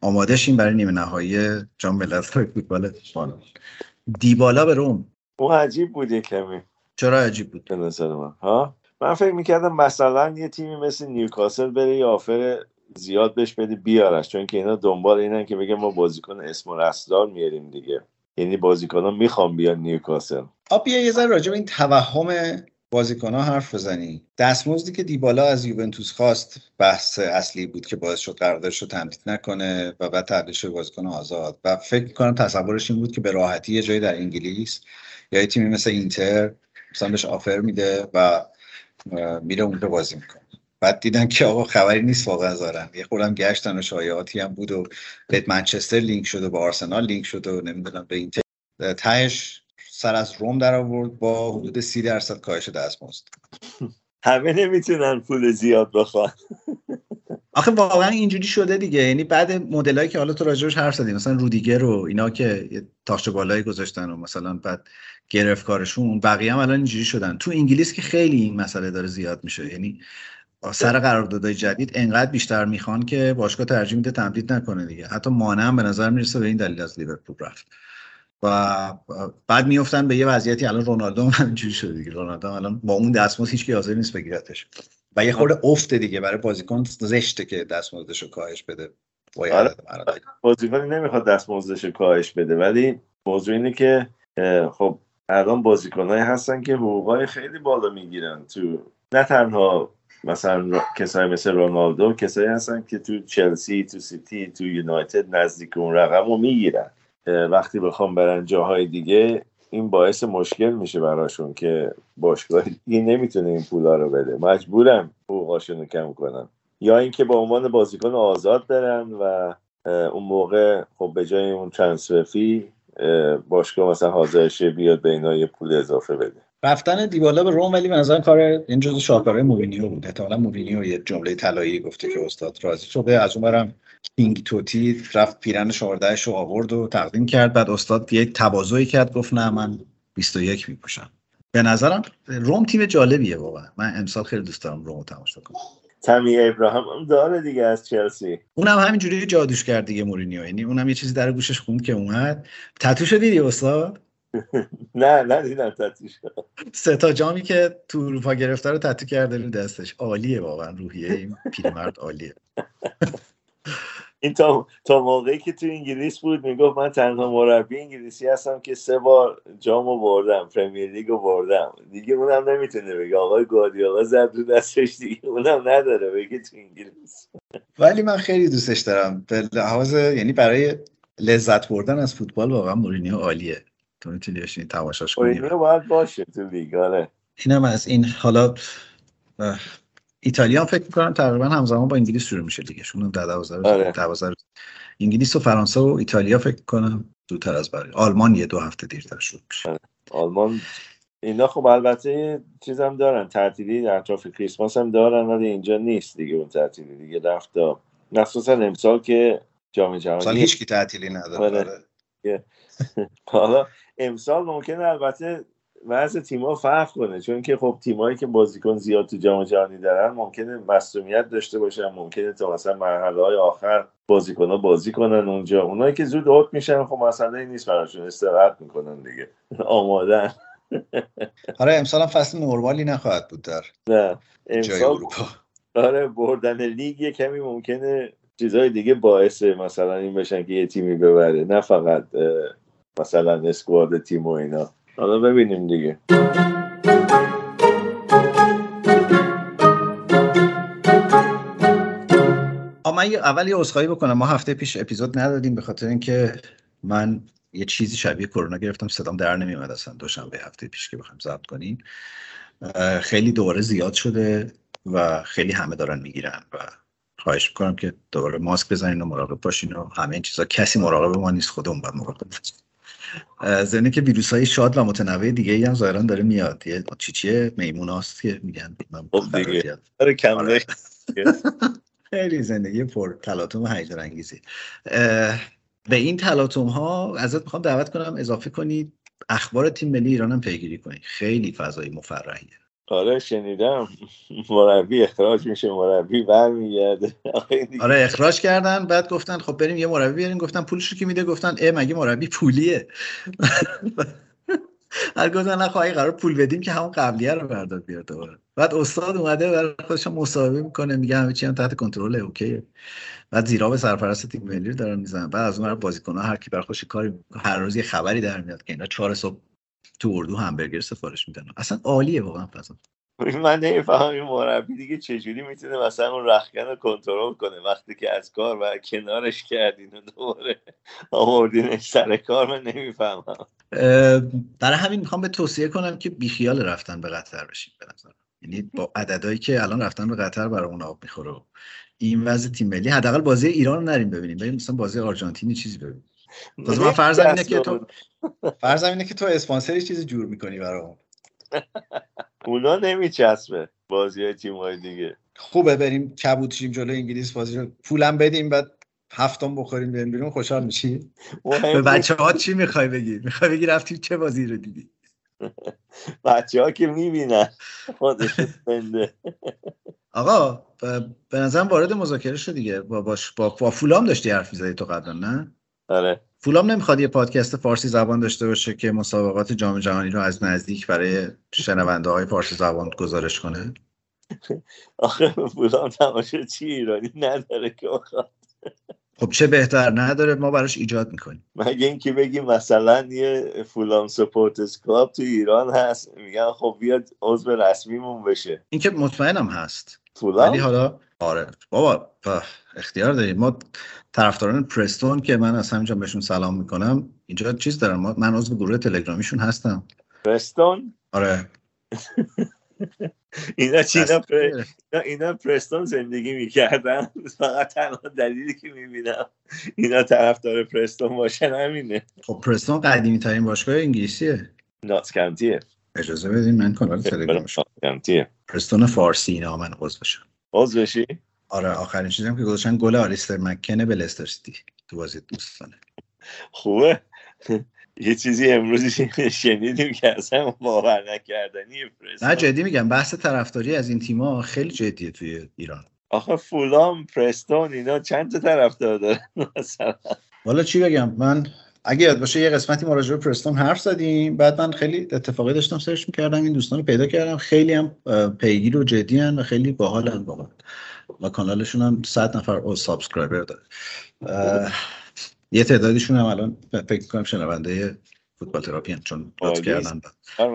[SPEAKER 2] آماده شیم برای نیمه نهایی جام ملت‌های فوتبال. دیبالا به روم.
[SPEAKER 1] اون عجیب بود کمی.
[SPEAKER 2] چرا عجیب بود؟
[SPEAKER 1] به نظر من. ها؟ من فکر می‌کردم مثلا یه تیمی مثل نیوکاسل بره یه آفر زیاد بهش بده بیارش چون که اینا دنبال اینن که بگم ما بازیکن اسم و رستار میاریم دیگه. یعنی ها می‌خوام بیان نیوکاسل.
[SPEAKER 2] آب یه ذره راجع این توهم ها حرف بزنی. دستمزدی که دیبالا از یوونتوس خواست بحث اصلی بود که باعث شد قراردادش رو تمدید نکنه و بعد تبدیل شد بازیکن آزاد. و فکر می‌کنم تصورش این بود که به راحتی یه جایی در انگلیس یا یه تیمی مثل اینتر مثلا بهش آفر میده و میره اونجا بازی می‌کنه. بعد دیدن که آقا خبری نیست واقعا زارن یه خورم گشتن و شایعاتی هم بود و به منچستر لینک شد و با آرسنال لینک شد و نمی‌دونم به این تهش سر از روم در آورد با حدود سی درصد کاهش دستمزد.
[SPEAKER 1] همه نمی‌تونن پول زیاد بخوان.
[SPEAKER 2] آخه واقعا اینجوری شده دیگه. یعنی بعد مدلایی که حالا تو راجعش حرف زدی مثلا رودیگر رو اینا که تاش بالایی گذاشتن و مثلا بعد گرفت کارشون بقیه هم الان اینجوری شدن. تو انگلیس که خیلی این مسئله داره زیاد میشه. یعنی سر قراردادهای جدید انقدر بیشتر می‌خوان که باشگاه ترجیح میده تمدید نکنه دیگه. حتی مانع هم به نظر می‌رسه به این دلیل از لیورپول رفت. و بعد میفتن به یه وضعیتی الان رونالدو هم همینجوری شده دیگه. رونالدو الان با اون دستمزد هیچ کی حاضر نیست بگیرتش. و یه خورده افته دیگه برای بازیکن زشته که دستمزدش رو کاهش بده.
[SPEAKER 1] آره. بازیکنی نمی‌خواد دستمزدش رو کاهش بده. ولی موضوع اینه که خب الان بازیکنایی هستن که حقوقای خیلی بالا می‌گیرن تو نه تنها مثلا کسایی مثل رونالدو کسایی هستن که تو چلسی تو سیتی تو یونایتد نزدیک اون رقم رو می‌گیرن. وقتی بخوام برن جاهای دیگه این باعث مشکل میشه براشون که باشگاه دیگه نمی‌تونه این پولا رو بده. مجبورم حقوقاشون رو کم کنن. یا اینکه با عنوان بازیکن آزاد برن و اون موقع خب به جای اون transfer fee باشگاه مثلا حاضرشه بیاد به اینا یه پول اضافه بده.
[SPEAKER 2] رفتن دیبالا به روم ولی به کار این جزو شاهکارهای موینیو بود. احتمالاً موینیو یه جمله طلایی گفته که استاد راضی شده. از اون برم king توتی رفت پیرهن شماره دهش رو آورد و تقدیم کرد. بعد استاد یک تواضعی کرد. گفت نه من 21 میپوشم. به نظرم روم تیم جالبیه واقعا. من امسال خیلی دوست دارم روم تماشا کنم.
[SPEAKER 1] تامی ابراهام هم داره دیگه از چلسی.
[SPEAKER 2] اونم همینجوری جادوش کرد دیگه مورینیو. یعنی اونم یه چیزی در گوشش خوند که اومد. تتو شدی استاد؟
[SPEAKER 1] نه نه دیدم تتو
[SPEAKER 2] سه تا جامی که تو اروپا گرفته رو تتو کرده رو دستش. عالیه واقعا روحیه این پیرمرد عالیه.
[SPEAKER 1] این تا, تا موقعی که تو انگلیس بود می‌گفت من تنها مربی انگلیسی هستم که سه بار جامو بردم پرمیر لیگ رو بردم. دیگه اونم نمی‌تونه بگه. آقای گواردیولا زد رو دستش دیگه. اونم نداره بگه تو انگلیس.
[SPEAKER 2] ولی من خیلی دوستش دارم. به لحاظ یعنی برای لذت بردن از فوتبال واقعا مورینیو عالیه. تو می‌تونی بشینی تماشاش کنی.
[SPEAKER 1] باید باشه تو لیگ آره.
[SPEAKER 2] اینم از این حالا ایتالیا فکر می‌کنم تقریبا همزمان با انگلیس شروع میشه دیگه. شون در 12 آره. انگلیس و فرانسه و ایتالیا فکر کنم زودتر از برای آلمان یه دو هفته دیرتر شروع میشه. آره.
[SPEAKER 1] آلمان اینا خب البته چیز هم دارن. تعطیلی در اطراف کریسمس هم دارن ولی اینجا نیست دیگه اون تعطیلی دیگه. رفت مخصوصا امسال که جام جهانی
[SPEAKER 2] سال هیچ کی تعطیلی نداره.
[SPEAKER 1] آره. [LAUGHS] حالا امسال ممکنه البته وضع تیم‌ها فرق کنه چون که خب تیمایی که بازیکن زیاد تو جام جهانی دارن ممکنه مصونیت داشته باشن ممکنه تا مثلا مرحله های آخر ها بازی کنن اونجا. اونایی که زود اوت میشن خب مسئله نیست براشون استراحت می‌کنن دیگه. [LAUGHS] آمادن. [LAUGHS]
[SPEAKER 2] آره امسال فصل نرمالی نخواهد بود در
[SPEAKER 1] نه امسال آره بردن لیگ یه کمی ممکنه چیزهای دیگه باعث مثلا این بشن که یه تیمی ببره. نه فقط مثلا اسکواد تیم و اینا. حالا ببینیم دیگه.
[SPEAKER 2] من اول یه عذرخواهی بکنم. ما هفته پیش اپیزود ندادیم به خاطر اینکه من یه چیزی شبیه کرونا گرفتم. صدام در نمیومد اصلا. دوشنبه هفته پیش که بخوایم ضبط کنیم. خیلی دوباره زیاد شده و خیلی همه دارن می‌گیرن و خواهش می‌کنم که دوباره ماسک بزنین و مراقب باشین و همه این چیزا. کسی مراقب ما نیست. خودمون باید مراقب باشین زنی که ویروس های شاد و متنوع دیگه ای هم ظاهرا داره میاد. یه چی چیه میمون هاست که میگن
[SPEAKER 1] خب دیگه. آره آره. [LAUGHS]
[SPEAKER 2] خیلی زندگی پر تلاطم و هیجان انگیزی به این تلاطم ها ازت می‌خوام دعوت کنم اضافه کنید اخبار تیم ملی ایران هم پیگیری کنید خیلی فضای مفرحیه.
[SPEAKER 1] آره شنیدم. مربی اخراج میشه مربی برمیگرده.
[SPEAKER 2] آره اخراج کردن بعد گفتن خب بریم یه مربی بیاریم. گفتن پولش رو که میده گفتن اه مگه مربی پولیه؟ [LAUGHS] هر گفتن نه خواهی قرار پول بدیم که همون قبلیه رو برداد بیاد دوباره. بعد استاد اومده برای خودش مصاحبه می‌کنه میگه همه چی هم تحت کنترل اوکی. بعد زیرا به سرپرست تیم ملی رو دارن می‌زنن. بعد از اون بازیکن ها هر کی بر خوش کاری هر روز یه خبری در میاد که اینا چهار صبح تو اردو همبرگر سفارش میدن. اصلا عالیه واقعا فضا.
[SPEAKER 1] من نمی‌فهمم این مربی دیگه چجوری می‌تونه مثلا اون رخکن رو کنترل کنه وقتی که از کار و کنارش کردین و دوباره آوردینش سر کار من نمی‌فهمم.
[SPEAKER 2] برای همین می‌خوام به توصیه کنم که بیخیال رفتن به قطر بشیم به یعنی با عددهایی که الان رفتن به قطر برای اون آب می‌خوره. این وضع تیم ملی حداقل بازی ایران رو نریم ببینیم. بریم مثلا بازی آرژانتینی چیزی ببینیم. من فرض اینه که تو فرض اینه که تو اسپانسری چیزی جور می‌کنی برام. [LAUGHS]
[SPEAKER 1] اونا نمیچسبه بازی های تیم های دیگه.
[SPEAKER 2] خوبه بریم کبوت شیم جلو انگلیس بازی رو. پولم بدیم بعد هفتم بخوریم بریم بیرون خوشحال میشی؟ به بچه ها چی می‌خوای بگی؟ می‌خوای بگی رفتی چه بازی رو دیدی؟ [LAUGHS]
[SPEAKER 1] بچه ها که می‌بینن. خودش [LAUGHS]
[SPEAKER 2] آقا به نظرم وارد مذاکره شد دیگه. با, باش با, با فولام داشتی حرف می‌زدی تو قبلا نه؟
[SPEAKER 1] آره.
[SPEAKER 2] فولام نمی‌خواد یه پادکست فارسی زبان داشته باشه که مسابقات جام جهانی رو از نزدیک برای شنونده های فارسی زبان گزارش کنه؟ [LAUGHS]
[SPEAKER 1] آخه فولام تماشا چی ایرانی نداره که
[SPEAKER 2] خب چه بهتر نداره ما براش ایجاد می‌کنیم.
[SPEAKER 1] مگه اینکه بگیم مثلا یه فولام سپورتس کلاب تو ایران هست میگن خب بیاد عضو رسمیمون بشه.
[SPEAKER 2] اینکه مطمئنم هست.
[SPEAKER 1] فولام؟
[SPEAKER 2] ولی حالا آره. بابا اختیار داریم. ما طرفداران پرستون که من از همینجا بهشون سلام می‌کنم. اینجا چیز دارم؟ من عضو گروه تلگرامیشون هستم.
[SPEAKER 1] پرستون؟
[SPEAKER 2] آره. [LAUGHS]
[SPEAKER 1] اینا چی اینا, اینا پرستون زندگی می‌کردن. [LAUGHS] فقط تنها دلیلی که می‌بینم اینا طرفدار پرستون باشن همینه.
[SPEAKER 2] خب پرستون قدیمی ترین باشگاه انگلیسیه.
[SPEAKER 1] ناتس کانتیه
[SPEAKER 2] اجازه بدین من کانال تلگرامش پرستون فارسی اینا من عضو بشم.
[SPEAKER 1] عضو بشی؟
[SPEAKER 2] آره آخرین چیزی که گذاشتن گل آریستر مکنه به لستر سیتی تو بازی دوستانه.
[SPEAKER 1] خوبه. [LAUGHS] یه چیزی امروزی شنیدیم که اصلا باور نکردنی
[SPEAKER 2] نه جدی میگم بحث طرفداری از این تیما خیلی جدیه توی ایران.
[SPEAKER 1] آخه فولام پرستون اینا چند تا طرفدار دارن مثلا؟
[SPEAKER 2] والا چی بگم من اگه یاد باشه یه قسمتی ما راجع به پرستون حرف زدیم بعد من خیلی اتفاقی داشتم سرچ می‌کردم این دوستان رو پیدا کردم خیلی هم پیگیر و جدی و خیلی باحالن واقعا. و کانالشون هم 100 نفر او subscriber داره. یه تعدادیشون هم الان فکر کنم شنونده فوتبال تراپی چون لطف کردن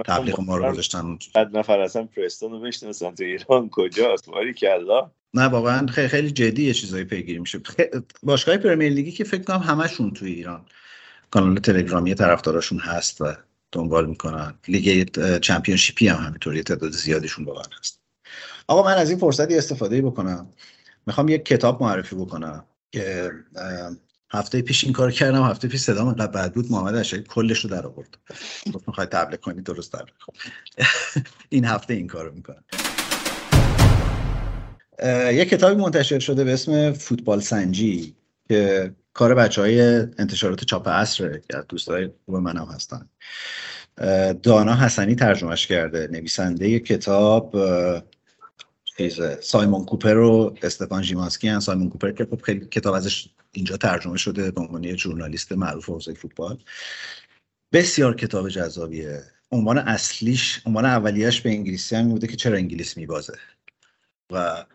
[SPEAKER 2] تبلیغ ما رو گذاشتن
[SPEAKER 1] بعد نفر اصلا پرستون رو بشناسن تو ایران کجاست؟ باری کلا
[SPEAKER 2] نه واقعا خیلی خیلی جدی یه چیزایی پیگیری میشه. باشگاه پرمیر لیگی که فکر کنم همشون تو ایران کانال تلگرامی طرفداراشون هست و دنبال می‌کنن. لیگ چمپیونشیپی هم همینطوری تعداد زیادیشون واقعا هست. آقا من از این فرصتی استفاده بکنم. می‌خوام یک کتاب معرفی بکنم که هفته پیش این کار کردم هفته پیش صدام انقدر بد بود محمد اشعری کلش رو در آورد گفت می‌خوای تبلیغ کنی درست در. [LAUGHS] این هفته این کارو می‌کنم یه کتابی منتشر شده به اسم فوتبال سنجی که کار بچه های انتشارات چاپ عصره که دوستای خوب من هم هستن دانا حسنی ترجمهش کرده نویسنده کتاب سایمون کوپر و استفان ژیمانسکی هم سایمون کوپر که خب خیلی کتاب ازش اینجا ترجمه شده به عنوان یه ژورنالیست معروف حوزه فوتبال. بسیار کتاب جذابیه. عنوان اصلیش عنوان اولیش به انگلیسی هم بوده که چرا انگلیس میبازه. و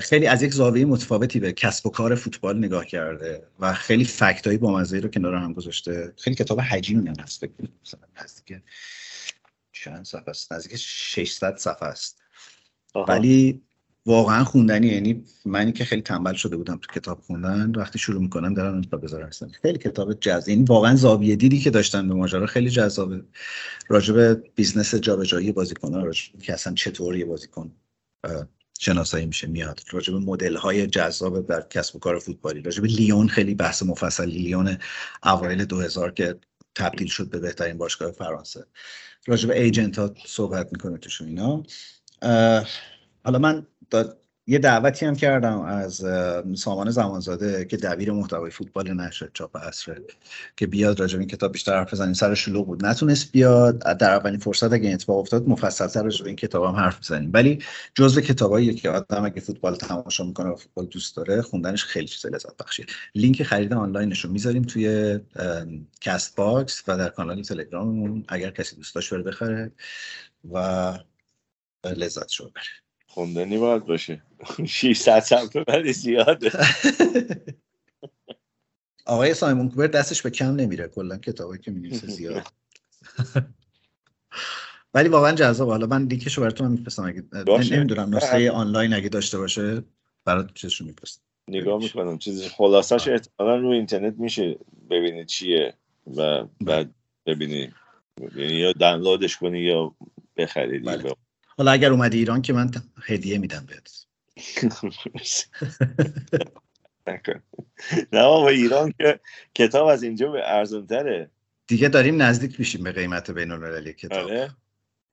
[SPEAKER 2] خیلی از یک زاویه متفاوتی به کسب و کار فوتبال نگاه کرده و خیلی fact ایی با مزه رو کنار هم گذاشته. خیلی کتاب حجیمی هست فکر نزدیک چند صفحه است؟ نزدیک 600 صفحه است. ولی واقعا خوندنی. یعنی منی که خیلی تنبل شده بودم تو کتاب خوندن وقتی شروع می‌کنم دارم تا بذارم. خیلی کتاب جذاب. یعنی واقعا زاویه دیدی که داشتن به ماجرا خیلی جذابه. راجع به business جابجایی بازیکن‌ها راجع که اصلا چطور یه بازیکن شناسایی میشه میاد. راجع به مدل های جذاب در کسب و کار فوتبالی. راجع به لیون خیلی بحث مفصل. لیون اوایل 2000 که تبدیل شد به بهترین باشگاه فرانسه. راجع به ایجنت ها صحبت می‌کنه توشون اینا. حالا من یه دعوتی هم کردم از سامان زمانزاده که دبیر محتوای فوتبال نشر چاپ عصره که بیاد راجع این کتاب بیشتر حرف بزنیم. سر شلوغ بود. نتونست بیاد. در اولین فرصت اگه اتفاق افتاد مفصل تر راجع این کتاب هم حرف بزنیم. ولی جزء کتابایی که آدم اگه فوتبال تماشا می‌کنه و فوتبال دوست داره خوندنش خیلی چیز لذت بخشه لینک خرید آنلاینش رو می‌ذاریم توی کست باکس و در کانال تلگراممون اگر کسی دوست داشت بره بخره. و لذت شو بره.
[SPEAKER 1] خوندنی باید باشه. 600 صفحه ولی زیاده. [LAUGHS]
[SPEAKER 2] آقای سایمون کوپر دستش به کم نمیره. کلا کتابی که می‌نویسه [LAUGHS] زیاد. [LAUGHS] ولی واقعا جذاب. حالا من لینکشو براتون میفرستم. اگه نمی‌دونم نسخه آنلاین اگه داشته باشه برات چیزشو میفرستم.
[SPEAKER 1] نگاه می‌کنم. چیزی خلاصش احتمالا رو اینترنت میشه ببینی چیه و بعد ببینی. یعنی یا دانلودش کنی یا بخری بله.
[SPEAKER 2] حالا اگر اومدی ایران که من هدیه میدم بهت. [LAUGHS]
[SPEAKER 1] نه بابا ایران که کتاب از اینجا به ارزون تره.
[SPEAKER 2] دیگه داریم نزدیک میشیم به قیمت بین المللی کتاب. آره.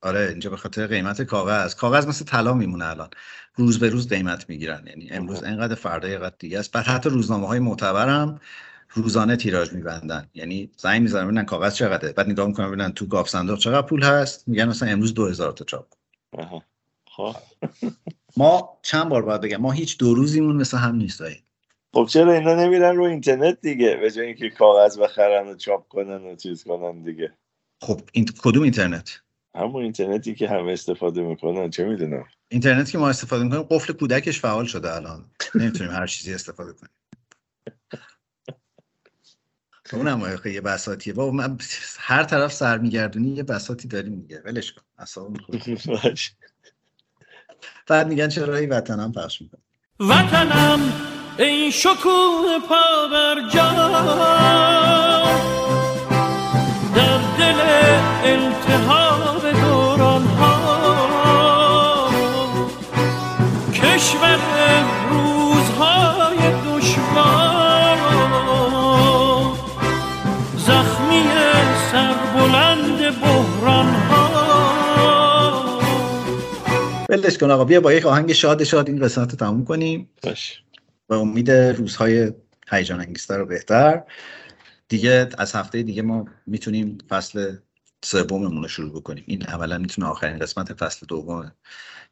[SPEAKER 2] آره اینجا به خاطر قیمت کاغذ. کاغذ مثل طلا میمونه الان. روز به روز قیمت می‌گیرن. یعنی امروز اینقدر فردا اینقدر دیگه است. بعد حتی روزنامه های معتبر هم روزانه تیراژ میبندن. یعنی زنگ می‌زنن ببینن کاغذ چقدره. بعد نگاه می‌کنن ببینن تو گاف صندوق چقدر پول هست. میگن مثلا امروز 2000 تا چاپ. خب. ما چند بار باید بگم؟ ما هیچ دو روزیمون مثل هم نیست
[SPEAKER 1] خب چرا اینا نمیرن رو اینترنت دیگه؟ به جای اینکه کاغذ بخرن و چاپ کنن و چیز کنن دیگه.
[SPEAKER 2] خب این کدوم اینترنت؟
[SPEAKER 1] همون اینترنتی که همه استفاده می‌کنن. چه می‌دونم.
[SPEAKER 2] اینترنت که ما استفاده می‌کنیم قفل کودکش فعال شده الان. نمی‌تونیم هر چیزی استفاده کنیم. تو اونم یه بساتیه. بابا من هر طرف سر میگردونی یه بساتی داری میگه ولش کن. اصلا بعد میگن چرا این وطنم پخش میکن
[SPEAKER 6] وطنم این شکوه پا بر جا در دل التهاب دوران ها کشور
[SPEAKER 2] بلش کن آقا بیا با یک آهنگ شاد شاد این قسمت رو تموم کنیم.
[SPEAKER 1] باش
[SPEAKER 2] و امید روزهای هیجان انگیزتر رو بهتر. دیگه از هفته دیگه ما می‌تونیم فصل سوممون رو شروع بکنیم. این اولا می‌تونه آخرین قسمت فصل دوم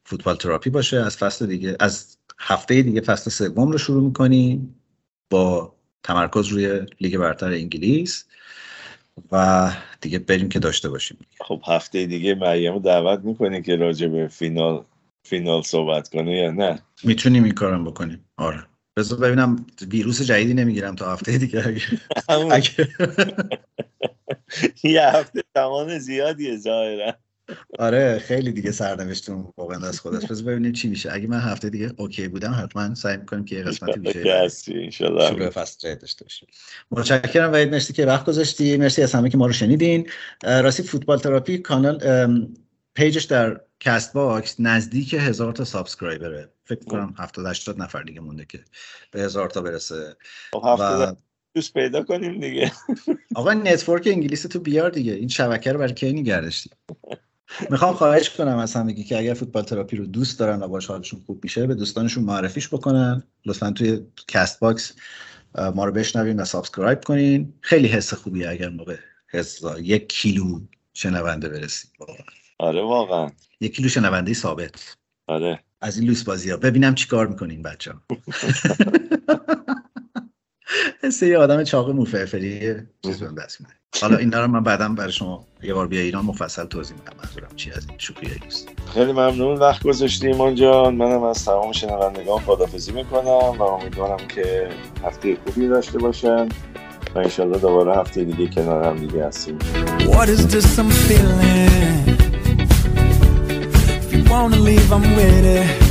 [SPEAKER 2] فوتبال تراپی باشه. از فصل دیگه از هفته دیگه فصل سوم رو شروع می‌کنیم با تمرکز روی لیگ برتر انگلیس و دیگه بریم که داشته باشیم.
[SPEAKER 1] خب هفته دیگه مریم دعوت می‌کنی که راجع به فینال فینال صحبت کنه یا نه؟
[SPEAKER 2] می‌تونیم این کارم بکنیم. آره. بذار ببینم ویروس جدیدی نمی‌گیرم تا هفته دیگه [LAUGHS]
[SPEAKER 1] یه هفته زمان زیادیه ظاهرا.
[SPEAKER 2] آره خیلی دیگه سرنوشتون واقعا از خود است بذار ببینیم چی میشه. اگه من هفته دیگه اوکی بودم حتما سعی می‌کنیم که یه قسمتی
[SPEAKER 1] هستی [LAUGHS]
[SPEAKER 2] شروع فصل داشته باشیم. متشکرم وحید مرسی که وقت گذاشتی. مرسی از همه که ما رو شنیدین. راستی فوتبال تراپی کانال page ش در کست باکس نزدیک هزار تا subscriber ه فکر کنم 70 80 نفر دیگه مونده که به هزار تا برسه.
[SPEAKER 1] خب هفته
[SPEAKER 2] و
[SPEAKER 1] دوست پیدا کنیم دیگه. [LAUGHS]
[SPEAKER 2] آقا network انگلیستو بیار دیگه. این شبکه رو برای کی نگه داشتی می‌خوام خواهش کنم از همگی که اگر فوتبال تراپی رو دوست دارن و باش حالشون خوب میشه به دوستانشون معرفیش بکنن. لطفا توی کست باکس ما رو بشنوین و subscribe کنین. خیلی حس خوبیه اگر ما به هزار یک کیلو شنونده برسیم.
[SPEAKER 1] آره واقعا.
[SPEAKER 2] یک کیلو شنونده ثابت.
[SPEAKER 1] آره.
[SPEAKER 2] از این لوس بازی ها. ببینم چی کار می‌کنین بچه ها. [LAUGHS] حس یه آدم چاق موفرفری چیز بهم دست میده. حالا اینا رو من بعدا برای شما یه بار بیا ایران مفصل توضیح میدم. منظورم چی از این شوخی دوست.
[SPEAKER 1] خیلی ممنون. وقت گذاشتی ایمان جان. منم از تمام شنوندگان خداحافظی می‌کنم و امیدوارم که هفته خوبی داشته باشن و انشالله دوباره هفته دیگه کنار هم دیگه هستیم.
[SPEAKER 7] What is this I'm feeling? Wanna leave, I'm with it.